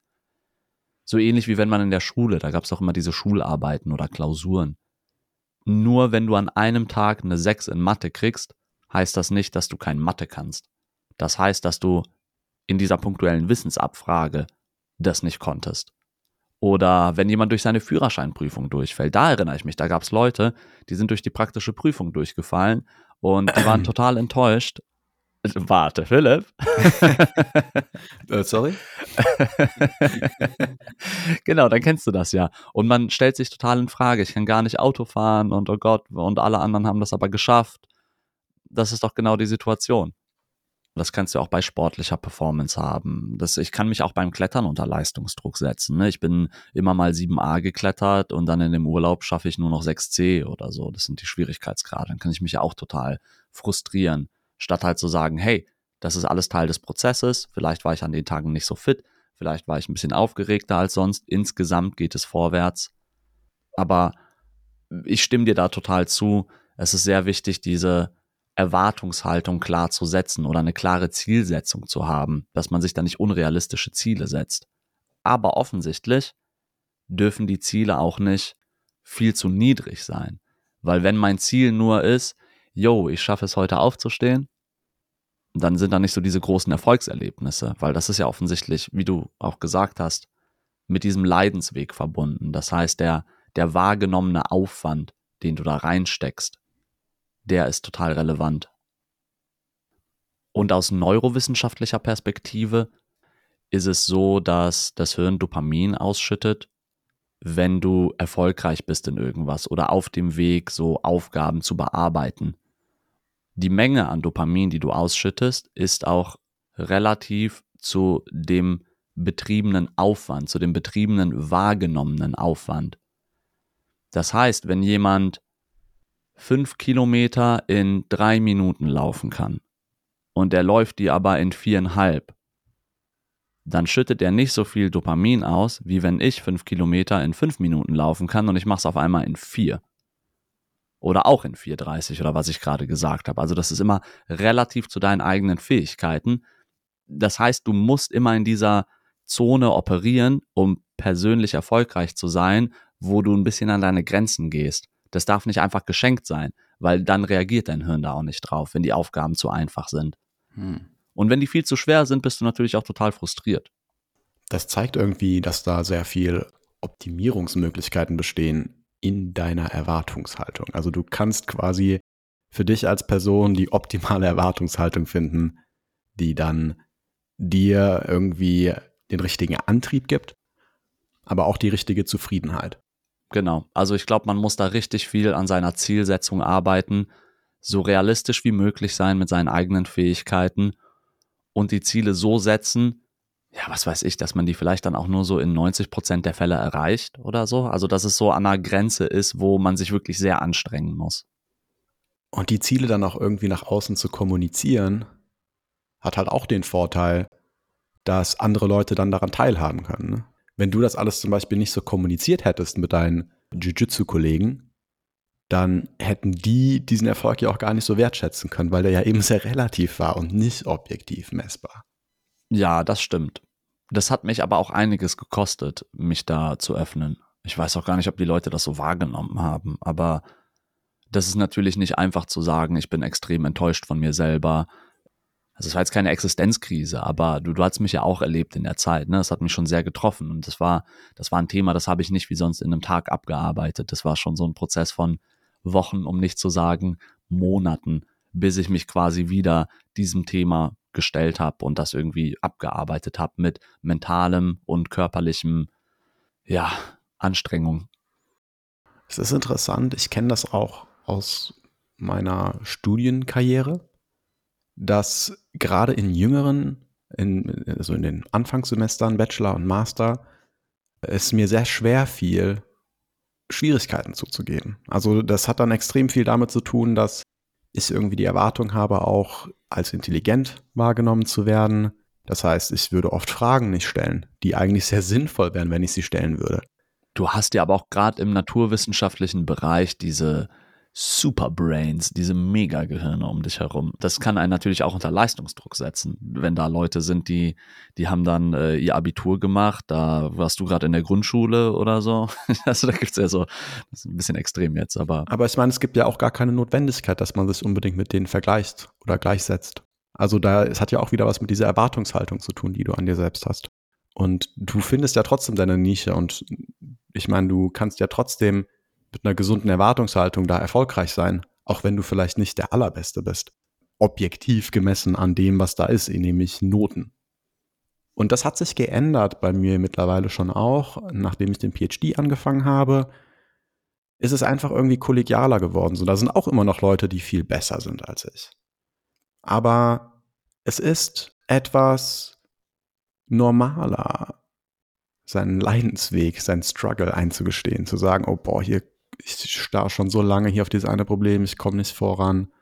Speaker 1: So ähnlich wie wenn man in der Schule, da gab es auch immer diese Schularbeiten oder Klausuren. Nur wenn du an einem Tag eine 6 in Mathe kriegst, heißt das nicht, dass du kein Mathe kannst. Das heißt, dass du in dieser punktuellen Wissensabfrage das nicht konntest. Oder wenn jemand durch seine Führerscheinprüfung durchfällt. Da erinnere ich mich, da gab es Leute, die sind durch die praktische Prüfung durchgefallen und die waren *clears throat* total enttäuscht. Warte, Philipp. *laughs*
Speaker 2: äh, sorry? *laughs*
Speaker 1: genau, dann kennst du das ja. Und man stellt sich total in Frage, ich kann gar nicht Auto fahren und oh Gott, und alle anderen haben das aber geschafft. Das ist doch genau die Situation. Das kannst du auch bei sportlicher Performance haben. Das, ich kann mich auch beim Klettern unter Leistungsdruck setzen. Ne? Ich bin immer mal 7a geklettert und dann in dem Urlaub schaffe ich nur noch 6c oder so. Das sind die Schwierigkeitsgrade. Dann kann ich mich ja auch total frustrieren. Statt halt zu sagen, hey, das ist alles Teil des Prozesses. Vielleicht war ich an den Tagen nicht so fit. Vielleicht war ich ein bisschen aufgeregter als sonst. Insgesamt geht es vorwärts. Aber ich stimme dir da total zu. Es ist sehr wichtig, diese Erwartungshaltung klar zu setzen oder eine klare Zielsetzung zu haben, dass man sich da nicht unrealistische Ziele setzt. Aber offensichtlich dürfen die Ziele auch nicht viel zu niedrig sein. Weil wenn mein Ziel nur ist, yo, ich schaffe es heute aufzustehen, dann sind da nicht so diese großen Erfolgserlebnisse, weil das ist ja offensichtlich, wie du auch gesagt hast, mit diesem Leidensweg verbunden. Das heißt, der, der wahrgenommene Aufwand, den du da reinsteckst, der ist total relevant. Und aus neurowissenschaftlicher Perspektive ist es so, dass das Hirn Dopamin ausschüttet, wenn du erfolgreich bist in irgendwas oder auf dem Weg, so Aufgaben zu bearbeiten. Die Menge an Dopamin, die du ausschüttest, ist auch relativ zu dem betriebenen Aufwand, zu dem betriebenen wahrgenommenen Aufwand. Das heißt, wenn jemand fünf Kilometer in drei Minuten laufen kann und er läuft die aber in viereinhalb, dann schüttet er nicht so viel Dopamin aus, wie wenn ich fünf Kilometer in fünf Minuten laufen kann und ich mache es auf einmal in vier. Oder auch in 4,30 oder was ich gerade gesagt habe. Also das ist immer relativ zu deinen eigenen Fähigkeiten. Das heißt, du musst immer in dieser Zone operieren, um persönlich erfolgreich zu sein, wo du ein bisschen an deine Grenzen gehst. Das darf nicht einfach geschenkt sein, weil dann reagiert dein Hirn da auch nicht drauf, wenn die Aufgaben zu einfach sind. Hm. Und wenn die viel zu schwer sind, bist du natürlich auch total frustriert.
Speaker 2: Das zeigt irgendwie, dass da sehr viel Optimierungsmöglichkeiten bestehen in deiner Erwartungshaltung. Also du kannst quasi für dich als Person die optimale Erwartungshaltung finden, die dann dir irgendwie den richtigen Antrieb gibt, aber auch die richtige Zufriedenheit.
Speaker 1: Genau. Also ich glaube, man muss da richtig viel an seiner Zielsetzung arbeiten, so realistisch wie möglich sein mit seinen eigenen Fähigkeiten und die Ziele so setzen, ja, was weiß ich, dass man die vielleicht dann auch nur so in 90 Prozent der Fälle erreicht oder so. Also, dass es so an einer Grenze ist, wo man sich wirklich sehr anstrengen muss.
Speaker 2: Und die Ziele dann auch irgendwie nach außen zu kommunizieren, hat halt auch den Vorteil, dass andere Leute dann daran teilhaben können. Ne? Wenn du das alles zum Beispiel nicht so kommuniziert hättest mit deinen Jiu-Jitsu-Kollegen, dann hätten die diesen Erfolg ja auch gar nicht so wertschätzen können, weil der ja eben sehr relativ war und nicht objektiv messbar.
Speaker 1: Ja, das stimmt. Das hat mich aber auch einiges gekostet, mich da zu öffnen. Ich weiß auch gar nicht, ob die Leute das so wahrgenommen haben, aber das ist natürlich nicht einfach zu sagen, ich bin extrem enttäuscht von mir selber, also es war jetzt keine Existenzkrise, aber du, du hast mich ja auch erlebt in der Zeit, ne? Das hat mich schon sehr getroffen und das war, das war ein Thema, das habe ich nicht wie sonst in einem Tag abgearbeitet. Das war schon so ein Prozess von Wochen, um nicht zu sagen Monaten, bis ich mich quasi wieder diesem Thema gestellt habe und das irgendwie abgearbeitet habe mit mentalem und körperlichem, ja, Anstrengung.
Speaker 2: Es ist interessant, ich kenne das auch aus meiner Studienkarriere dass gerade in jüngeren, in, also in den Anfangssemestern, Bachelor und Master, es mir sehr schwer fiel, Schwierigkeiten zuzugeben. Also das hat dann extrem viel damit zu tun, dass ich irgendwie die Erwartung habe, auch als intelligent wahrgenommen zu werden. Das heißt, ich würde oft Fragen nicht stellen, die eigentlich sehr sinnvoll wären, wenn ich sie stellen würde.
Speaker 1: Du hast ja aber auch gerade im naturwissenschaftlichen Bereich diese Superbrains, diese Megagehirne um dich herum. Das kann einen natürlich auch unter Leistungsdruck setzen, wenn da Leute sind, die, die haben dann äh, ihr Abitur gemacht, da warst du gerade in der Grundschule oder so. *laughs* also da gibt's ja so, das ist ein bisschen extrem jetzt, aber.
Speaker 2: Aber ich meine, es gibt ja auch gar keine Notwendigkeit, dass man sich unbedingt mit denen vergleicht oder gleichsetzt. Also da, es hat ja auch wieder was mit dieser Erwartungshaltung zu tun, die du an dir selbst hast. Und du findest ja trotzdem deine Nische und ich meine, du kannst ja trotzdem mit einer gesunden Erwartungshaltung da erfolgreich sein, auch wenn du vielleicht nicht der Allerbeste bist. Objektiv gemessen an dem, was da ist, nämlich Noten. Und das hat sich geändert bei mir mittlerweile schon auch, nachdem ich den PhD angefangen habe. Ist es einfach irgendwie kollegialer geworden. So, da sind auch immer noch Leute, die viel besser sind als ich. Aber es ist etwas normaler, seinen Leidensweg, seinen Struggle einzugestehen, zu sagen, oh boah, hier ich starr schon so lange hier auf dieses eine Problem, ich komme nicht voran,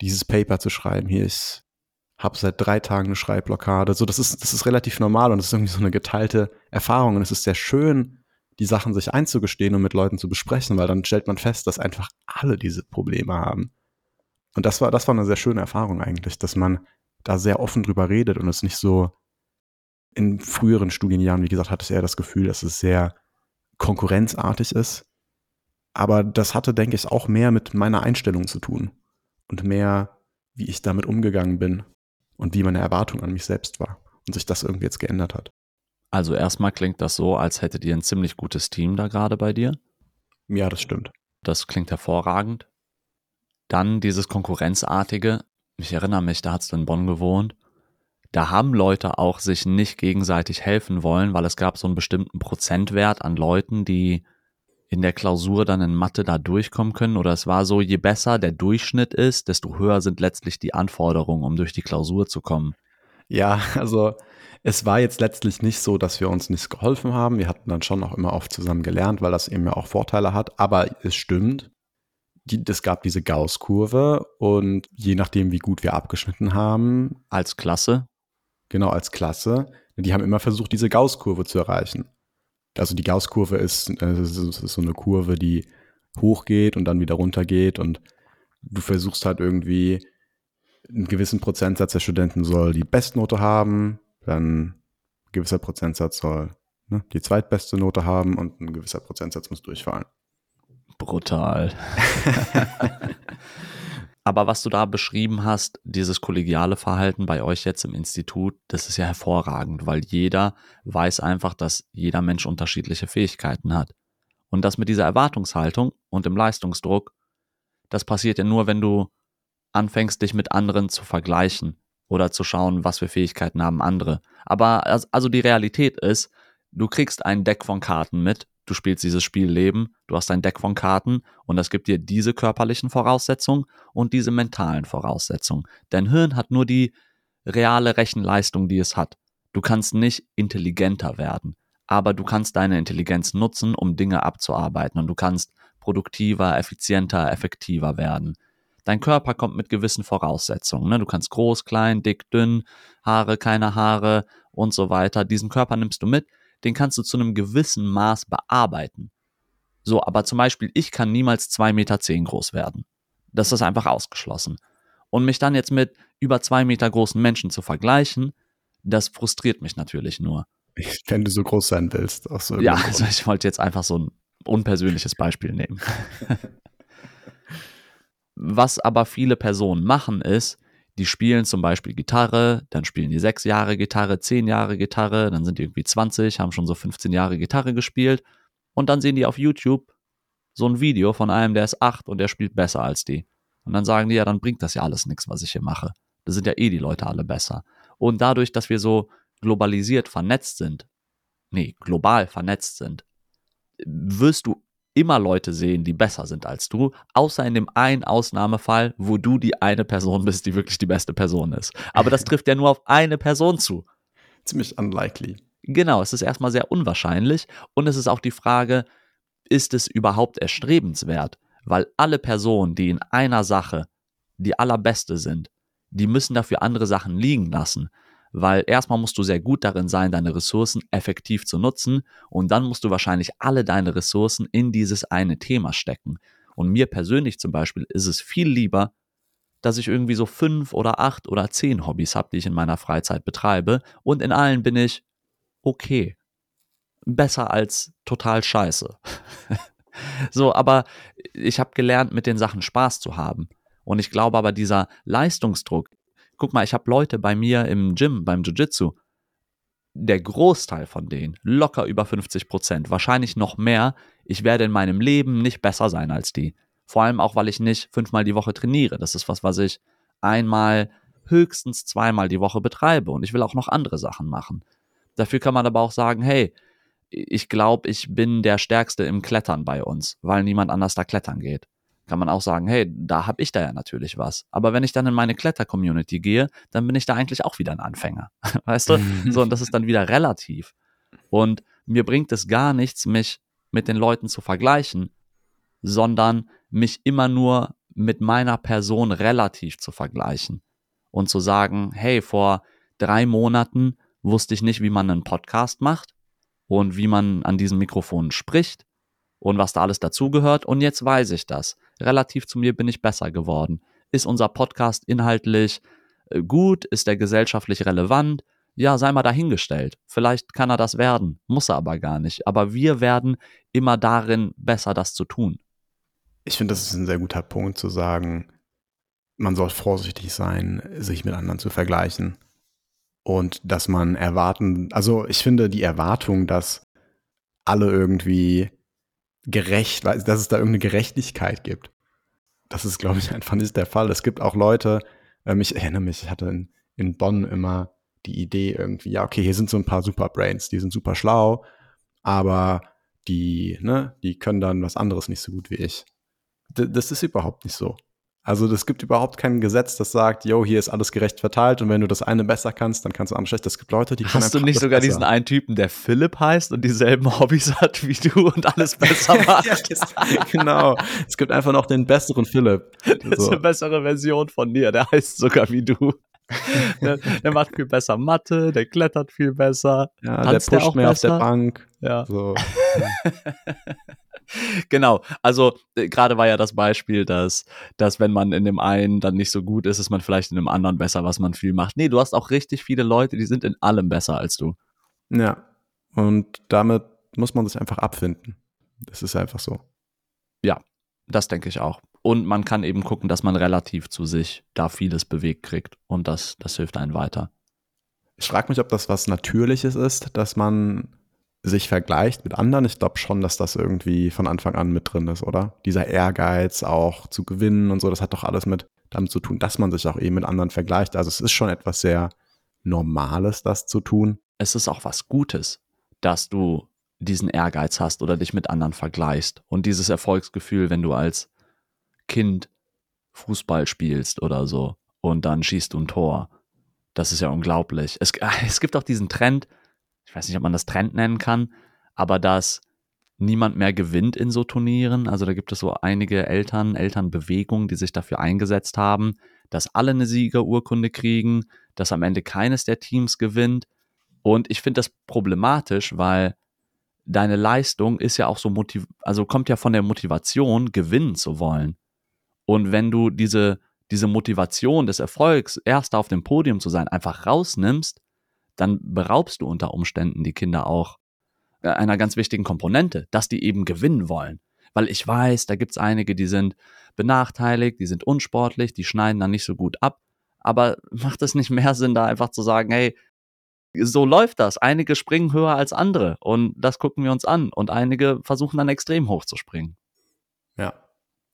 Speaker 2: dieses Paper zu schreiben. Hier, ich habe seit drei Tagen eine Schreibblockade. So, das ist, das ist relativ normal und das ist irgendwie so eine geteilte Erfahrung. Und es ist sehr schön, die Sachen sich einzugestehen und mit Leuten zu besprechen, weil dann stellt man fest, dass einfach alle diese Probleme haben. Und das war, das war eine sehr schöne Erfahrung eigentlich, dass man da sehr offen drüber redet und es nicht so in früheren Studienjahren, wie gesagt, hatte ich eher das Gefühl, dass es sehr konkurrenzartig ist aber das hatte, denke ich, auch mehr mit meiner Einstellung zu tun und mehr, wie ich damit umgegangen bin und wie meine Erwartung an mich selbst war und sich das irgendwie jetzt geändert hat.
Speaker 1: Also erstmal klingt das so, als hättet ihr ein ziemlich gutes Team da gerade bei dir.
Speaker 2: Ja, das stimmt.
Speaker 1: Das klingt hervorragend. Dann dieses Konkurrenzartige. Ich erinnere mich, da hast du in Bonn gewohnt. Da haben Leute auch sich nicht gegenseitig helfen wollen, weil es gab so einen bestimmten Prozentwert an Leuten, die in der Klausur dann in Mathe da durchkommen können? Oder es war so, je besser der Durchschnitt ist, desto höher sind letztlich die Anforderungen, um durch die Klausur zu kommen?
Speaker 2: Ja, *laughs* also es war jetzt letztlich nicht so, dass wir uns nicht geholfen haben. Wir hatten dann schon auch immer oft zusammen gelernt, weil das eben ja auch Vorteile hat. Aber es stimmt, die, es gab diese Gauss-Kurve und je nachdem, wie gut wir abgeschnitten haben.
Speaker 1: Als Klasse?
Speaker 2: Genau, als Klasse. Die haben immer versucht, diese Gauss-Kurve zu erreichen also die Gauss-Kurve ist, äh, ist, so eine Kurve, die hochgeht und dann wieder runtergeht und du versuchst halt irgendwie einen gewissen Prozentsatz der Studenten soll die Bestnote haben, dann ein gewisser Prozentsatz soll ne, die zweitbeste Note haben und ein gewisser Prozentsatz muss durchfallen.
Speaker 1: Brutal. *laughs* Aber was du da beschrieben hast, dieses kollegiale Verhalten bei euch jetzt im Institut, das ist ja hervorragend, weil jeder weiß einfach, dass jeder Mensch unterschiedliche Fähigkeiten hat. Und das mit dieser Erwartungshaltung und dem Leistungsdruck, das passiert ja nur, wenn du anfängst, dich mit anderen zu vergleichen oder zu schauen, was für Fähigkeiten haben andere. Aber also die Realität ist, du kriegst ein Deck von Karten mit du spielst dieses Spiel Leben, du hast ein Deck von Karten und das gibt dir diese körperlichen Voraussetzungen und diese mentalen Voraussetzungen. Dein Hirn hat nur die reale Rechenleistung, die es hat. Du kannst nicht intelligenter werden, aber du kannst deine Intelligenz nutzen, um Dinge abzuarbeiten und du kannst produktiver, effizienter, effektiver werden. Dein Körper kommt mit gewissen Voraussetzungen. Ne? Du kannst groß, klein, dick, dünn, Haare, keine Haare und so weiter. Diesen Körper nimmst du mit, den kannst du zu einem gewissen Maß bearbeiten. So, aber zum Beispiel, ich kann niemals zwei Meter zehn groß werden. Das ist einfach ausgeschlossen. Und mich dann jetzt mit über zwei Meter großen Menschen zu vergleichen, das frustriert mich natürlich nur. *laughs*
Speaker 2: Wenn du so groß sein willst.
Speaker 1: So ja, also ich wollte jetzt einfach so ein unpersönliches Beispiel nehmen. *laughs* Was aber viele Personen machen, ist, die spielen zum Beispiel Gitarre, dann spielen die sechs Jahre Gitarre, zehn Jahre Gitarre, dann sind die irgendwie 20, haben schon so 15 Jahre Gitarre gespielt und dann sehen die auf YouTube so ein Video von einem, der ist acht und der spielt besser als die. Und dann sagen die, ja, dann bringt das ja alles nichts, was ich hier mache. Da sind ja eh die Leute alle besser. Und dadurch, dass wir so globalisiert vernetzt sind, nee, global vernetzt sind, wirst du immer Leute sehen, die besser sind als du, außer in dem einen Ausnahmefall, wo du die eine Person bist, die wirklich die beste Person ist. Aber das *laughs* trifft ja nur auf eine Person zu.
Speaker 2: Ziemlich unlikely.
Speaker 1: Genau, es ist erstmal sehr unwahrscheinlich und es ist auch die Frage, ist es überhaupt erstrebenswert? Weil alle Personen, die in einer Sache die allerbeste sind, die müssen dafür andere Sachen liegen lassen weil erstmal musst du sehr gut darin sein, deine Ressourcen effektiv zu nutzen und dann musst du wahrscheinlich alle deine Ressourcen in dieses eine Thema stecken. Und mir persönlich zum Beispiel ist es viel lieber, dass ich irgendwie so fünf oder acht oder zehn Hobbys habe, die ich in meiner Freizeit betreibe. Und in allen bin ich okay. Besser als total scheiße. *laughs* so, aber ich habe gelernt, mit den Sachen Spaß zu haben. Und ich glaube aber, dieser Leistungsdruck, guck mal, ich habe Leute bei mir im Gym, beim Jiu-Jitsu, der Großteil von denen, locker über 50 Prozent, wahrscheinlich noch mehr, ich werde in meinem Leben nicht besser sein als die. Vor allem auch, weil ich nicht fünfmal die Woche trainiere. Das ist was, was ich einmal, höchstens zweimal die Woche betreibe. Und ich will auch noch andere Sachen machen. Dafür kann man aber auch sagen, hey, ich glaube, ich bin der Stärkste im Klettern bei uns, weil niemand anders da klettern geht. Kann man auch sagen, hey, da habe ich da ja natürlich was. Aber wenn ich dann in meine Kletter-Community gehe, dann bin ich da eigentlich auch wieder ein Anfänger. *laughs* Weißt du? so, und das ist dann wieder relativ. Und mir bringt es gar nichts, mich mit den Leuten zu vergleichen, sondern mich immer nur mit meiner Person relativ zu vergleichen und zu sagen, hey, vor drei Monaten wusste ich nicht, wie man einen Podcast macht und wie man an diesem Mikrofon spricht und was da alles dazugehört und jetzt weiß ich das. Relativ zu mir bin ich besser geworden. Ist unser Podcast inhaltlich äh, gut? Ist er gesellschaftlich relevant? Ja, sei mal dahingestellt. Vielleicht kann er das werden, muss er aber gar nicht. Aber wir werden immer darin besser, das zu tun.
Speaker 2: Ich finde, das ist ein sehr guter Punkt zu sagen, man soll vorsichtig sein, sich mit anderen zu vergleichen. Und dass man erwarten, also ich finde die Erwartung, dass alle irgendwie gerecht, dass es da irgendeine Gerechtigkeit gibt, das ist, glaube ich, einfach nicht der Fall. Es gibt auch Leute, ähm, ich erinnere mich, ich hatte in, in Bonn immer die Idee irgendwie, ja, okay, hier sind so ein paar Superbrains, die sind super schlau, aber die, ne, die können dann was anderes nicht so gut wie ich das ist überhaupt nicht so. Also es gibt überhaupt kein Gesetz, das sagt, yo, hier ist alles gerecht verteilt und wenn du das eine besser kannst, dann kannst du andere schlecht. Es gibt Leute, die
Speaker 1: können Hast du nicht sogar besser. diesen einen Typen, der Philipp heißt und dieselben *laughs* Hobbys hat wie du und alles besser *laughs* macht? ja,
Speaker 2: genau. Es gibt einfach noch den besseren Philipp.
Speaker 1: Das so. ist eine bessere Version von dir, der heißt sogar wie du. *laughs* Der, der, macht viel besser Mathe, der klettert viel besser.
Speaker 2: Ja, der pusht der mehr besser? auf der Bank.
Speaker 1: Ja. So. *laughs* genau, also äh, gerade war ja das Beispiel, dass, dass wenn man in dem einen dann nicht so gut ist, ist man vielleicht in dem anderen besser, was man viel macht. Nee, du hast auch richtig viele Leute, die sind in allem besser als du.
Speaker 2: Ja, und damit muss man sich einfach abfinden. Das ist einfach so.
Speaker 1: Ja, das denke ich auch. Und man kann eben gucken, dass man relativ zu sich da vieles bewegt kriegt. Und das, das hilft einem weiter.
Speaker 2: Ich frage mich, ob das was Natürliches ist, dass man sich vergleicht mit anderen. Ich glaube schon, dass das irgendwie von Anfang an mit drin ist, oder? Dieser Ehrgeiz auch zu gewinnen und so, das hat doch alles mit damit zu tun, dass man sich auch eben mit anderen vergleicht. Also es ist schon etwas sehr Normales, das zu tun.
Speaker 1: Es ist auch was Gutes, dass du diesen Ehrgeiz hast oder dich mit anderen vergleichst und dieses Erfolgsgefühl, wenn du als Kind Fußball spielst oder so und dann schießt du ein Tor. Das ist ja unglaublich. Es, *laughs* es gibt auch diesen Trend, ich weiß nicht, ob man das Trend nennen kann, aber dass niemand mehr gewinnt in so Turnieren. Also da gibt es so einige Eltern, Elternbewegungen, die sich dafür eingesetzt haben, dass alle eine Siegerurkunde kriegen, dass am Ende keines der Teams gewinnt. Und ich finde das problematisch, weil deine Leistung ist ja auch so motiv also kommt ja von der Motivation, gewinnen zu wollen. Und wenn du diese, diese Motivation des Erfolgs, erst auf dem Podium zu sein, einfach rausnimmst, dann beraubst du unter Umständen die Kinder auch äh, einer ganz wichtigen Komponente, dass die eben gewinnen wollen. Weil ich weiß, da gibt es einige, die sind benachteiligt, die sind unsportlich, die schneiden dann nicht so gut ab. Aber macht es nicht mehr Sinn, da einfach zu sagen, hey, so läuft das. Einige springen höher als andere und das gucken wir uns an. Und einige versuchen dann extrem hoch zu springen.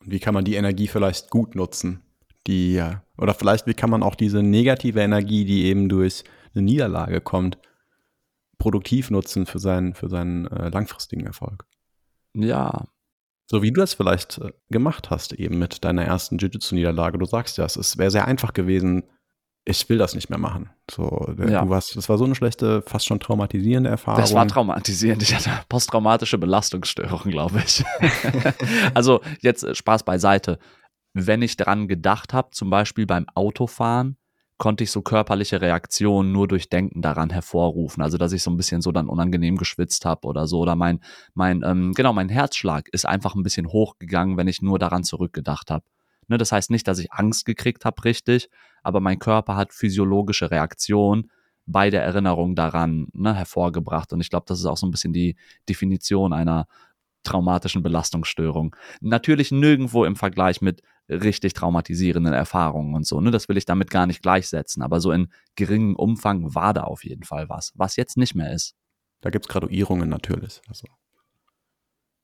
Speaker 2: Und wie kann man die Energie vielleicht gut nutzen? Die, oder vielleicht, wie kann man auch diese negative Energie, die eben durch eine Niederlage kommt, produktiv nutzen für seinen, für seinen äh, langfristigen Erfolg.
Speaker 1: Ja.
Speaker 2: So wie du das vielleicht äh, gemacht hast, eben mit deiner ersten Jiu-Jitsu-Niederlage. Du sagst ja, es wäre sehr einfach gewesen, ich will das nicht mehr machen. So, ja. du warst, das war so eine schlechte, fast schon traumatisierende Erfahrung.
Speaker 1: Das war traumatisierend. Ich hatte posttraumatische Belastungsstörung, glaube ich. *laughs* also jetzt äh, Spaß beiseite. Wenn ich daran gedacht habe, zum Beispiel beim Autofahren, konnte ich so körperliche Reaktionen nur durch Denken daran hervorrufen. Also dass ich so ein bisschen so dann unangenehm geschwitzt habe oder so. Oder mein, mein, ähm, genau, mein Herzschlag ist einfach ein bisschen hochgegangen, wenn ich nur daran zurückgedacht habe. Ne, das heißt nicht, dass ich Angst gekriegt habe, richtig, aber mein Körper hat physiologische Reaktionen bei der Erinnerung daran ne, hervorgebracht. Und ich glaube, das ist auch so ein bisschen die Definition einer traumatischen Belastungsstörung. Natürlich nirgendwo im Vergleich mit richtig traumatisierenden Erfahrungen und so. Ne? Das will ich damit gar nicht gleichsetzen. Aber so in geringem Umfang war da auf jeden Fall was, was jetzt nicht mehr ist.
Speaker 2: Da gibt es Graduierungen natürlich. Also.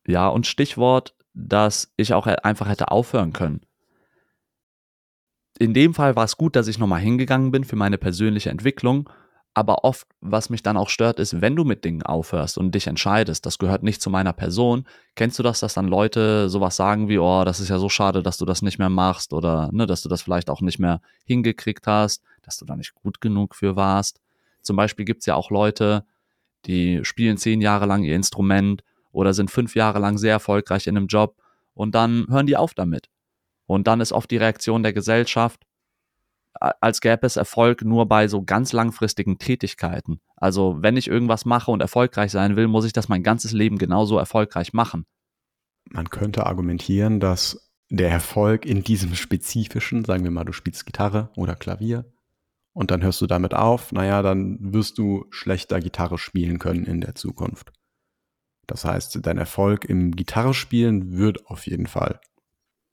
Speaker 1: Ja, und Stichwort, dass ich auch einfach hätte aufhören können. In dem Fall war es gut, dass ich nochmal hingegangen bin für meine persönliche Entwicklung aber oft, was mich dann auch stört, ist, wenn du mit Dingen aufhörst und dich entscheidest, das gehört nicht zu meiner Person, kennst du das, dass dann Leute sowas sagen wie, oh, das ist ja so schade, dass du das nicht mehr machst oder ne, dass du das vielleicht auch nicht mehr hingekriegt hast, dass du da nicht gut genug für warst. Zum Beispiel gibt's ja auch Leute, die spielen zehn Jahre lang ihr Instrument oder sind fünf Jahre lang sehr erfolgreich in einem Job und dann hören die auf damit. Und dann ist oft die Reaktion der Gesellschaft, als gäbe es Erfolg nur bei so ganz langfristigen Tätigkeiten. Also wenn ich irgendwas mache und erfolgreich sein will, muss ich das mein ganzes Leben genauso erfolgreich machen.
Speaker 2: Man könnte argumentieren, dass der Erfolg in diesem spezifischen, sagen wir mal, du spielst Gitarre oder Klavier und dann hörst du damit auf, naja, dann wirst du schlechter Gitarre spielen können in der Zukunft. Das heißt, dein Erfolg im Gitarrespielen wird auf jeden Fall.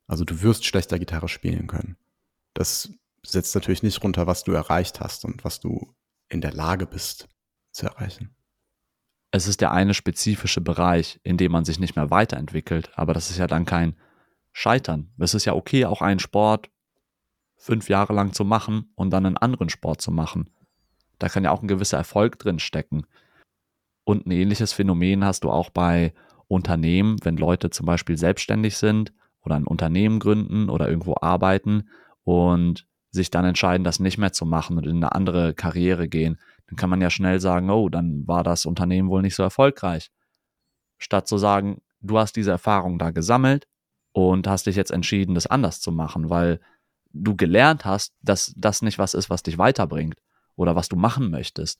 Speaker 2: Also du wirst schlechter Gitarre spielen können. Das setzt natürlich nicht runter, was du erreicht hast und was du in der Lage bist zu erreichen.
Speaker 1: Es ist der eine spezifische Bereich, in dem man sich nicht mehr weiterentwickelt, aber das ist ja dann kein Scheitern. Es ist ja okay, auch einen Sport fünf Jahre lang zu machen und dann einen anderen Sport zu machen. Da kann ja auch ein gewisser Erfolg drin stecken. Und ein ähnliches Phänomen hast du auch bei Unternehmen, wenn Leute zum Beispiel selbstständig sind oder ein Unternehmen gründen oder irgendwo arbeiten und sich dann entscheiden, das nicht mehr zu machen und in eine andere Karriere gehen, dann kann man ja schnell sagen, oh, dann war das Unternehmen wohl nicht so erfolgreich. Statt zu sagen, du hast diese Erfahrung da gesammelt und hast dich jetzt entschieden, das anders zu machen, weil du gelernt hast, dass das nicht was ist, was dich weiterbringt oder was du machen möchtest.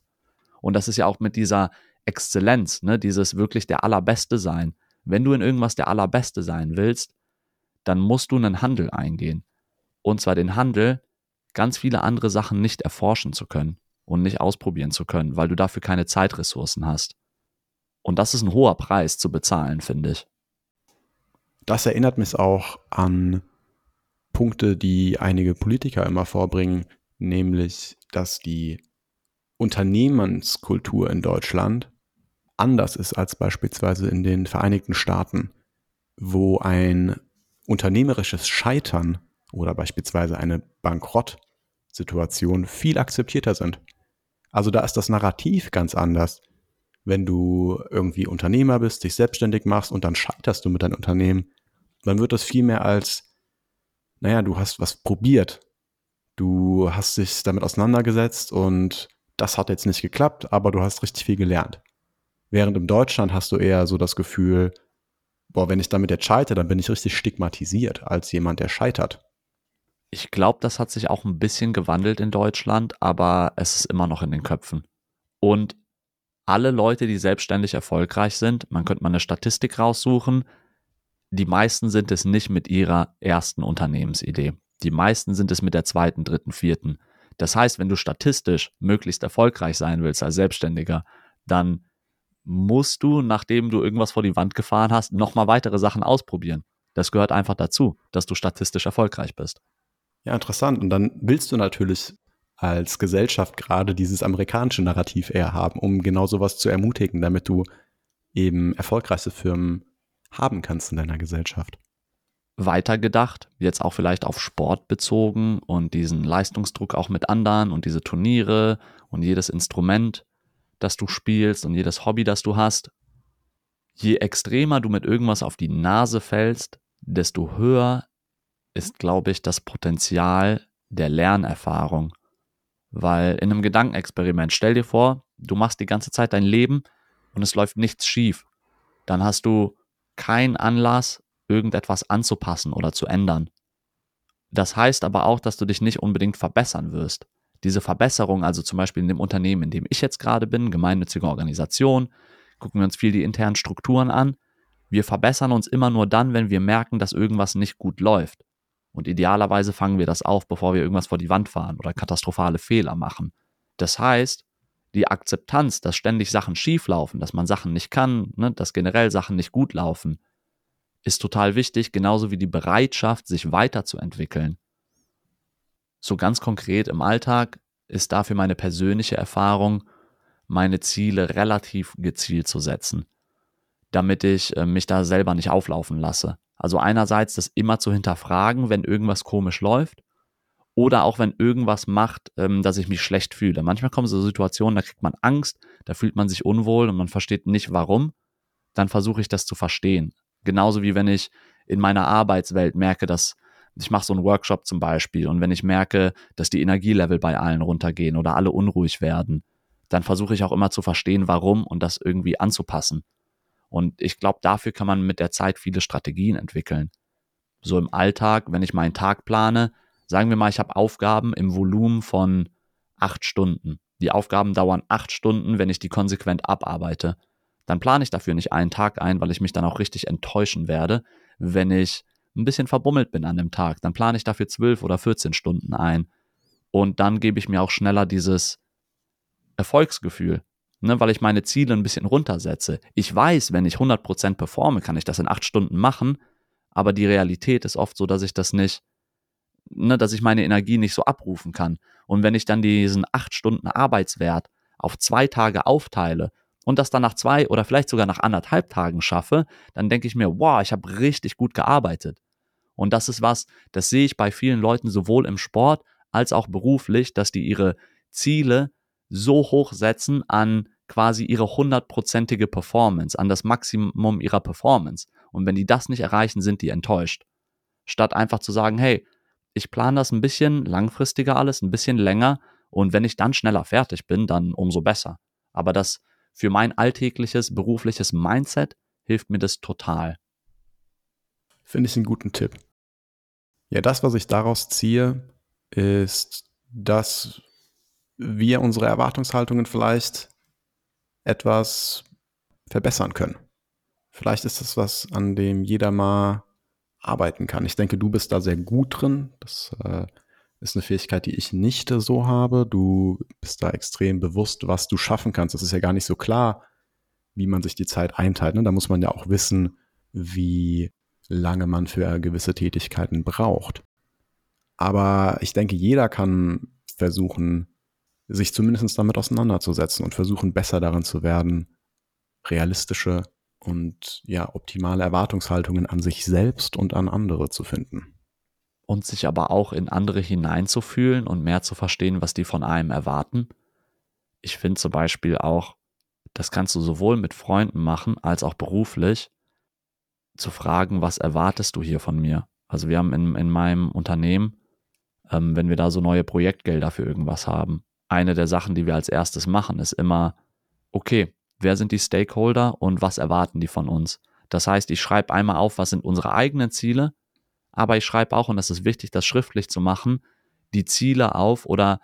Speaker 1: Und das ist ja auch mit dieser Exzellenz, ne, dieses wirklich der Allerbeste sein. Wenn du in irgendwas der Allerbeste sein willst, dann musst du einen Handel eingehen. Und zwar den Handel, ganz viele andere Sachen nicht erforschen zu können und nicht ausprobieren zu können, weil du dafür keine Zeitressourcen hast. Und das ist ein hoher Preis zu bezahlen, finde ich.
Speaker 2: Das erinnert mich auch an Punkte, die einige Politiker immer vorbringen, nämlich, dass die Unternehmenskultur in Deutschland anders ist als beispielsweise in den Vereinigten Staaten, wo ein unternehmerisches Scheitern oder beispielsweise eine Bankrottsituation viel akzeptierter sind. Also da ist das Narrativ ganz anders. Wenn du irgendwie Unternehmer bist, dich selbstständig machst und dann scheiterst du mit deinem Unternehmen, dann wird das viel mehr als, naja, du hast was probiert. Du hast dich damit auseinandergesetzt und das hat jetzt nicht geklappt, aber du hast richtig viel gelernt. Während im Deutschland hast du eher so das Gefühl, boah, wenn ich damit jetzt scheitere, dann bin ich richtig stigmatisiert als jemand, der scheitert.
Speaker 1: Ich glaube, das hat sich auch ein bisschen gewandelt in Deutschland, aber es ist immer noch in den Köpfen. Und alle Leute, die selbstständig erfolgreich sind, man könnte mal eine Statistik raussuchen, die meisten sind es nicht mit ihrer ersten Unternehmensidee. Die meisten sind es mit der zweiten, dritten, vierten. Das heißt, wenn du statistisch möglichst erfolgreich sein willst als Selbstständiger, dann musst du, nachdem du irgendwas vor die Wand gefahren hast, nochmal weitere Sachen ausprobieren. Das gehört einfach dazu, dass du statistisch erfolgreich bist.
Speaker 2: Ja, interessant. Und dann willst du natürlich als Gesellschaft gerade dieses amerikanische Narrativ eher haben, um genau sowas zu ermutigen, damit du eben erfolgreichste Firmen haben kannst in deiner Gesellschaft.
Speaker 1: Weitergedacht, jetzt auch vielleicht auf Sport bezogen und diesen Leistungsdruck auch mit anderen und diese Turniere und jedes Instrument, das du spielst und jedes Hobby, das du hast. Je extremer du mit irgendwas auf die Nase fällst, desto höher ist, glaube ich, das Potenzial der Lernerfahrung. Weil in einem Gedankenexperiment, stell dir vor, du machst die ganze Zeit dein Leben und es läuft nichts schief. Dann hast du keinen Anlass, irgendetwas anzupassen oder zu ändern. Das heißt aber auch, dass du dich nicht unbedingt verbessern wirst. Diese Verbesserung, also zum Beispiel in dem Unternehmen, in dem ich jetzt gerade bin, gemeinnützige Organisation, gucken wir uns viel die internen Strukturen an. Wir verbessern uns immer nur dann, wenn wir merken, dass irgendwas nicht gut läuft. Und idealerweise fangen wir das auf, bevor wir irgendwas vor die Wand fahren oder katastrophale Fehler machen. Das heißt, die Akzeptanz, dass ständig Sachen schief laufen, dass man Sachen nicht kann, ne, dass generell Sachen nicht gut laufen, ist total wichtig, genauso wie die Bereitschaft, sich weiterzuentwickeln. So ganz konkret im Alltag ist dafür meine persönliche Erfahrung, meine Ziele relativ gezielt zu setzen, damit ich äh, mich da selber nicht auflaufen lasse. Also einerseits das immer zu hinterfragen, wenn irgendwas komisch läuft oder auch wenn irgendwas macht, ähm, dass ich mich schlecht fühle. Manchmal kommen so Situationen, da kriegt man Angst, da fühlt man sich unwohl und man versteht nicht warum. Dann versuche ich das zu verstehen. Genauso wie wenn ich in meiner Arbeitswelt merke, dass ich mache so einen Workshop zum Beispiel und wenn ich merke, dass die Energielevel bei allen runtergehen oder alle unruhig werden, dann versuche ich auch immer zu verstehen, warum und das irgendwie anzupassen. Und ich glaube, dafür kann man mit der Zeit viele Strategien entwickeln. So im Alltag, wenn ich meinen Tag plane, sagen wir mal, ich habe Aufgaben im Volumen von acht Stunden. Die Aufgaben dauern acht Stunden, wenn ich die konsequent abarbeite. Dann plane ich dafür nicht einen Tag ein, weil ich mich dann auch richtig enttäuschen werde, wenn ich ein bisschen verbummelt bin an dem Tag. Dann plane ich dafür zwölf oder 14 Stunden ein. Und dann gebe ich mir auch schneller dieses Erfolgsgefühl ne, weil ich meine Ziele ein bisschen runtersetze. Ich weiß, wenn ich 100% performe, kann ich das in acht Stunden machen, aber die Realität ist oft so, dass ich das nicht, ne, dass ich meine Energie nicht so abrufen kann. Und wenn ich dann diesen acht Stunden Arbeitswert auf zwei Tage aufteile und das dann nach zwei oder vielleicht sogar nach anderthalb Tagen schaffe, dann denke ich mir, wow, ich habe richtig gut gearbeitet. Und das ist was, das sehe ich bei vielen Leuten sowohl im Sport als auch beruflich, dass die ihre Ziele so hoch setzen an quasi ihre hundertprozentige Performance, an das Maximum ihrer Performance. Und wenn die das nicht erreichen, sind die enttäuscht. Statt einfach zu sagen, hey, ich plane das ein bisschen langfristiger alles, ein bisschen länger und wenn ich dann schneller fertig bin, dann umso besser. Aber das für mein alltägliches berufliches Mindset hilft mir das total.
Speaker 2: Finde ich einen guten Tipp. Ja, das, was ich daraus ziehe, ist, dass wir unsere Erwartungshaltungen vielleicht etwas verbessern können. Vielleicht ist das was, an dem jeder mal arbeiten kann. Ich denke, du bist da sehr gut drin. Das äh, ist eine Fähigkeit, die ich nicht so habe. Du bist da extrem bewusst, was du schaffen kannst. Das ist ja gar nicht so klar, wie man sich die Zeit einteilt. Ne? Da muss man ja auch wissen, wie lange man für gewisse Tätigkeiten braucht. Aber ich denke, jeder kann versuchen, sich zumindest damit auseinanderzusetzen und versuchen, besser daran zu werden, realistische und ja, optimale Erwartungshaltungen an sich selbst und an andere zu finden.
Speaker 1: Und sich aber auch in andere hineinzufühlen und mehr zu verstehen, was die von einem erwarten. Ich finde zum Beispiel auch, das kannst du sowohl mit Freunden machen als auch beruflich, zu fragen, was erwartest du hier von mir? Also wir haben in, in meinem Unternehmen, ähm, wenn wir da so neue Projektgelder für irgendwas haben, eine der Sachen, die wir als erstes machen, ist immer, okay, wer sind die Stakeholder und was erwarten die von uns? Das heißt, ich schreibe einmal auf, was sind unsere eigenen Ziele, aber ich schreibe auch, und das ist wichtig, das schriftlich zu machen, die Ziele auf oder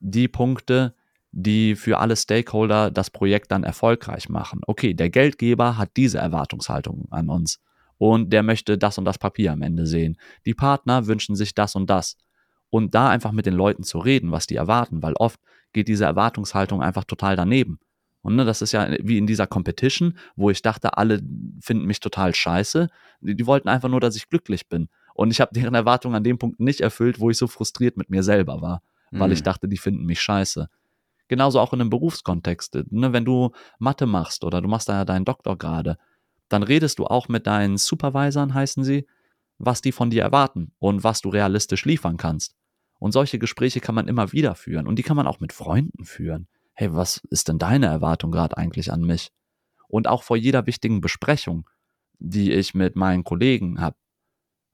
Speaker 1: die Punkte, die für alle Stakeholder das Projekt dann erfolgreich machen. Okay, der Geldgeber hat diese Erwartungshaltung an uns und der möchte das und das Papier am Ende sehen. Die Partner wünschen sich das und das und da einfach mit den Leuten zu reden, was die erwarten, weil oft geht diese Erwartungshaltung einfach total daneben. Und ne, das ist ja wie in dieser Competition, wo ich dachte, alle finden mich total scheiße. Die, die wollten einfach nur, dass ich glücklich bin. Und ich habe deren Erwartungen an dem Punkt nicht erfüllt, wo ich so frustriert mit mir selber war, weil mhm. ich dachte, die finden mich scheiße. Genauso auch in einem Berufskontext. Ne, wenn du Mathe machst oder du machst da ja deinen Doktor gerade, dann redest du auch mit deinen Supervisern, heißen sie, was die von dir erwarten und was du realistisch liefern kannst. Und solche Gespräche kann man immer wieder führen und die kann man auch mit Freunden führen. Hey, was ist denn deine Erwartung gerade eigentlich an mich? Und auch vor jeder wichtigen Besprechung, die ich mit meinen Kollegen habe.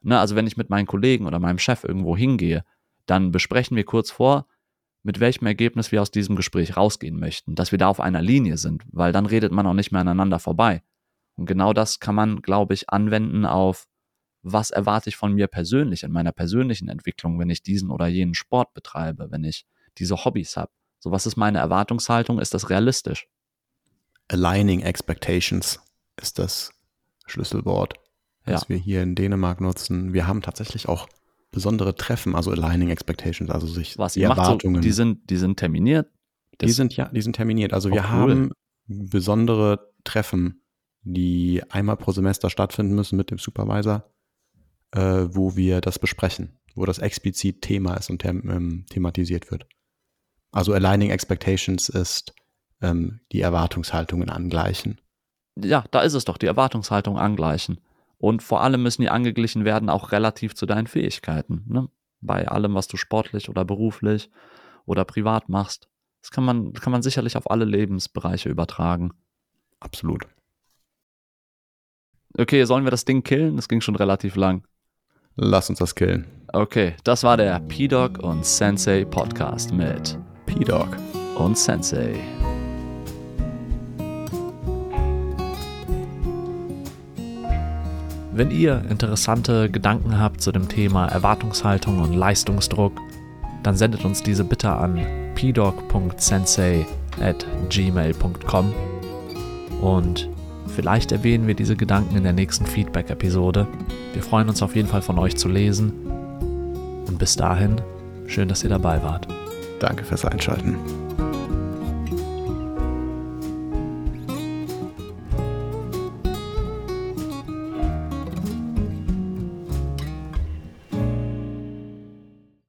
Speaker 1: Ne, also wenn ich mit meinen Kollegen oder meinem Chef irgendwo hingehe, dann besprechen wir kurz vor, mit welchem Ergebnis wir aus diesem Gespräch rausgehen möchten, dass wir da auf einer Linie sind, weil dann redet man auch nicht mehr aneinander vorbei. Und genau das kann man, glaube ich, anwenden auf was erwarte ich von mir persönlich in meiner persönlichen Entwicklung, wenn ich diesen oder jenen Sport betreibe, wenn ich diese Hobbys habe. So, was ist meine Erwartungshaltung? Ist das realistisch?
Speaker 2: Aligning Expectations ist das Schlüsselwort, das
Speaker 1: Ja.
Speaker 2: wir hier in Dänemark nutzen. Wir haben tatsächlich auch besondere Treffen, also Aligning Expectations, also sich
Speaker 1: Was
Speaker 2: die
Speaker 1: macht, so,
Speaker 2: Erwartungen.
Speaker 1: die sind, die sind terminiert.
Speaker 2: die
Speaker 1: Das-
Speaker 2: sind ja, die sind terminiert. Also
Speaker 1: Oh,
Speaker 2: wir
Speaker 1: cool.
Speaker 2: haben besondere Treffen, die einmal pro Semester stattfinden müssen mit dem Supervisor, äh, wo wir das besprechen, wo das explizit Thema ist und them ähm, thematisiert wird. Also Aligning Expectations ist ähm, die Erwartungshaltungen angleichen.
Speaker 1: ja, da ist es doch, die Erwartungshaltung angleichen. Und vor allem müssen die angeglichen werden, auch relativ zu deinen Fähigkeiten. Ne? Bei allem, was du sportlich oder beruflich oder privat machst. Das kann man, kann man sicherlich auf alle Lebensbereiche übertragen.
Speaker 2: Absolut.
Speaker 1: Okay, sollen wir das Ding killen? Das ging schon relativ lang.
Speaker 2: Lass uns das killen.
Speaker 1: Okay, das war der P-Dog und Sensei Podcast mit
Speaker 2: P-Dog.
Speaker 1: und Sensei. Wenn ihr interessante Gedanken habt zu dem Thema Erwartungshaltung und Leistungsdruck, dann sendet uns diese bitte an pdog.sensei at gmail.com und vielleicht erwähnen wir diese Gedanken in der nächsten Feedback-Episode. Wir freuen uns auf jeden Fall von euch zu lesen. Und bis dahin, schön, dass ihr dabei wart.
Speaker 2: Danke fürs Einschalten.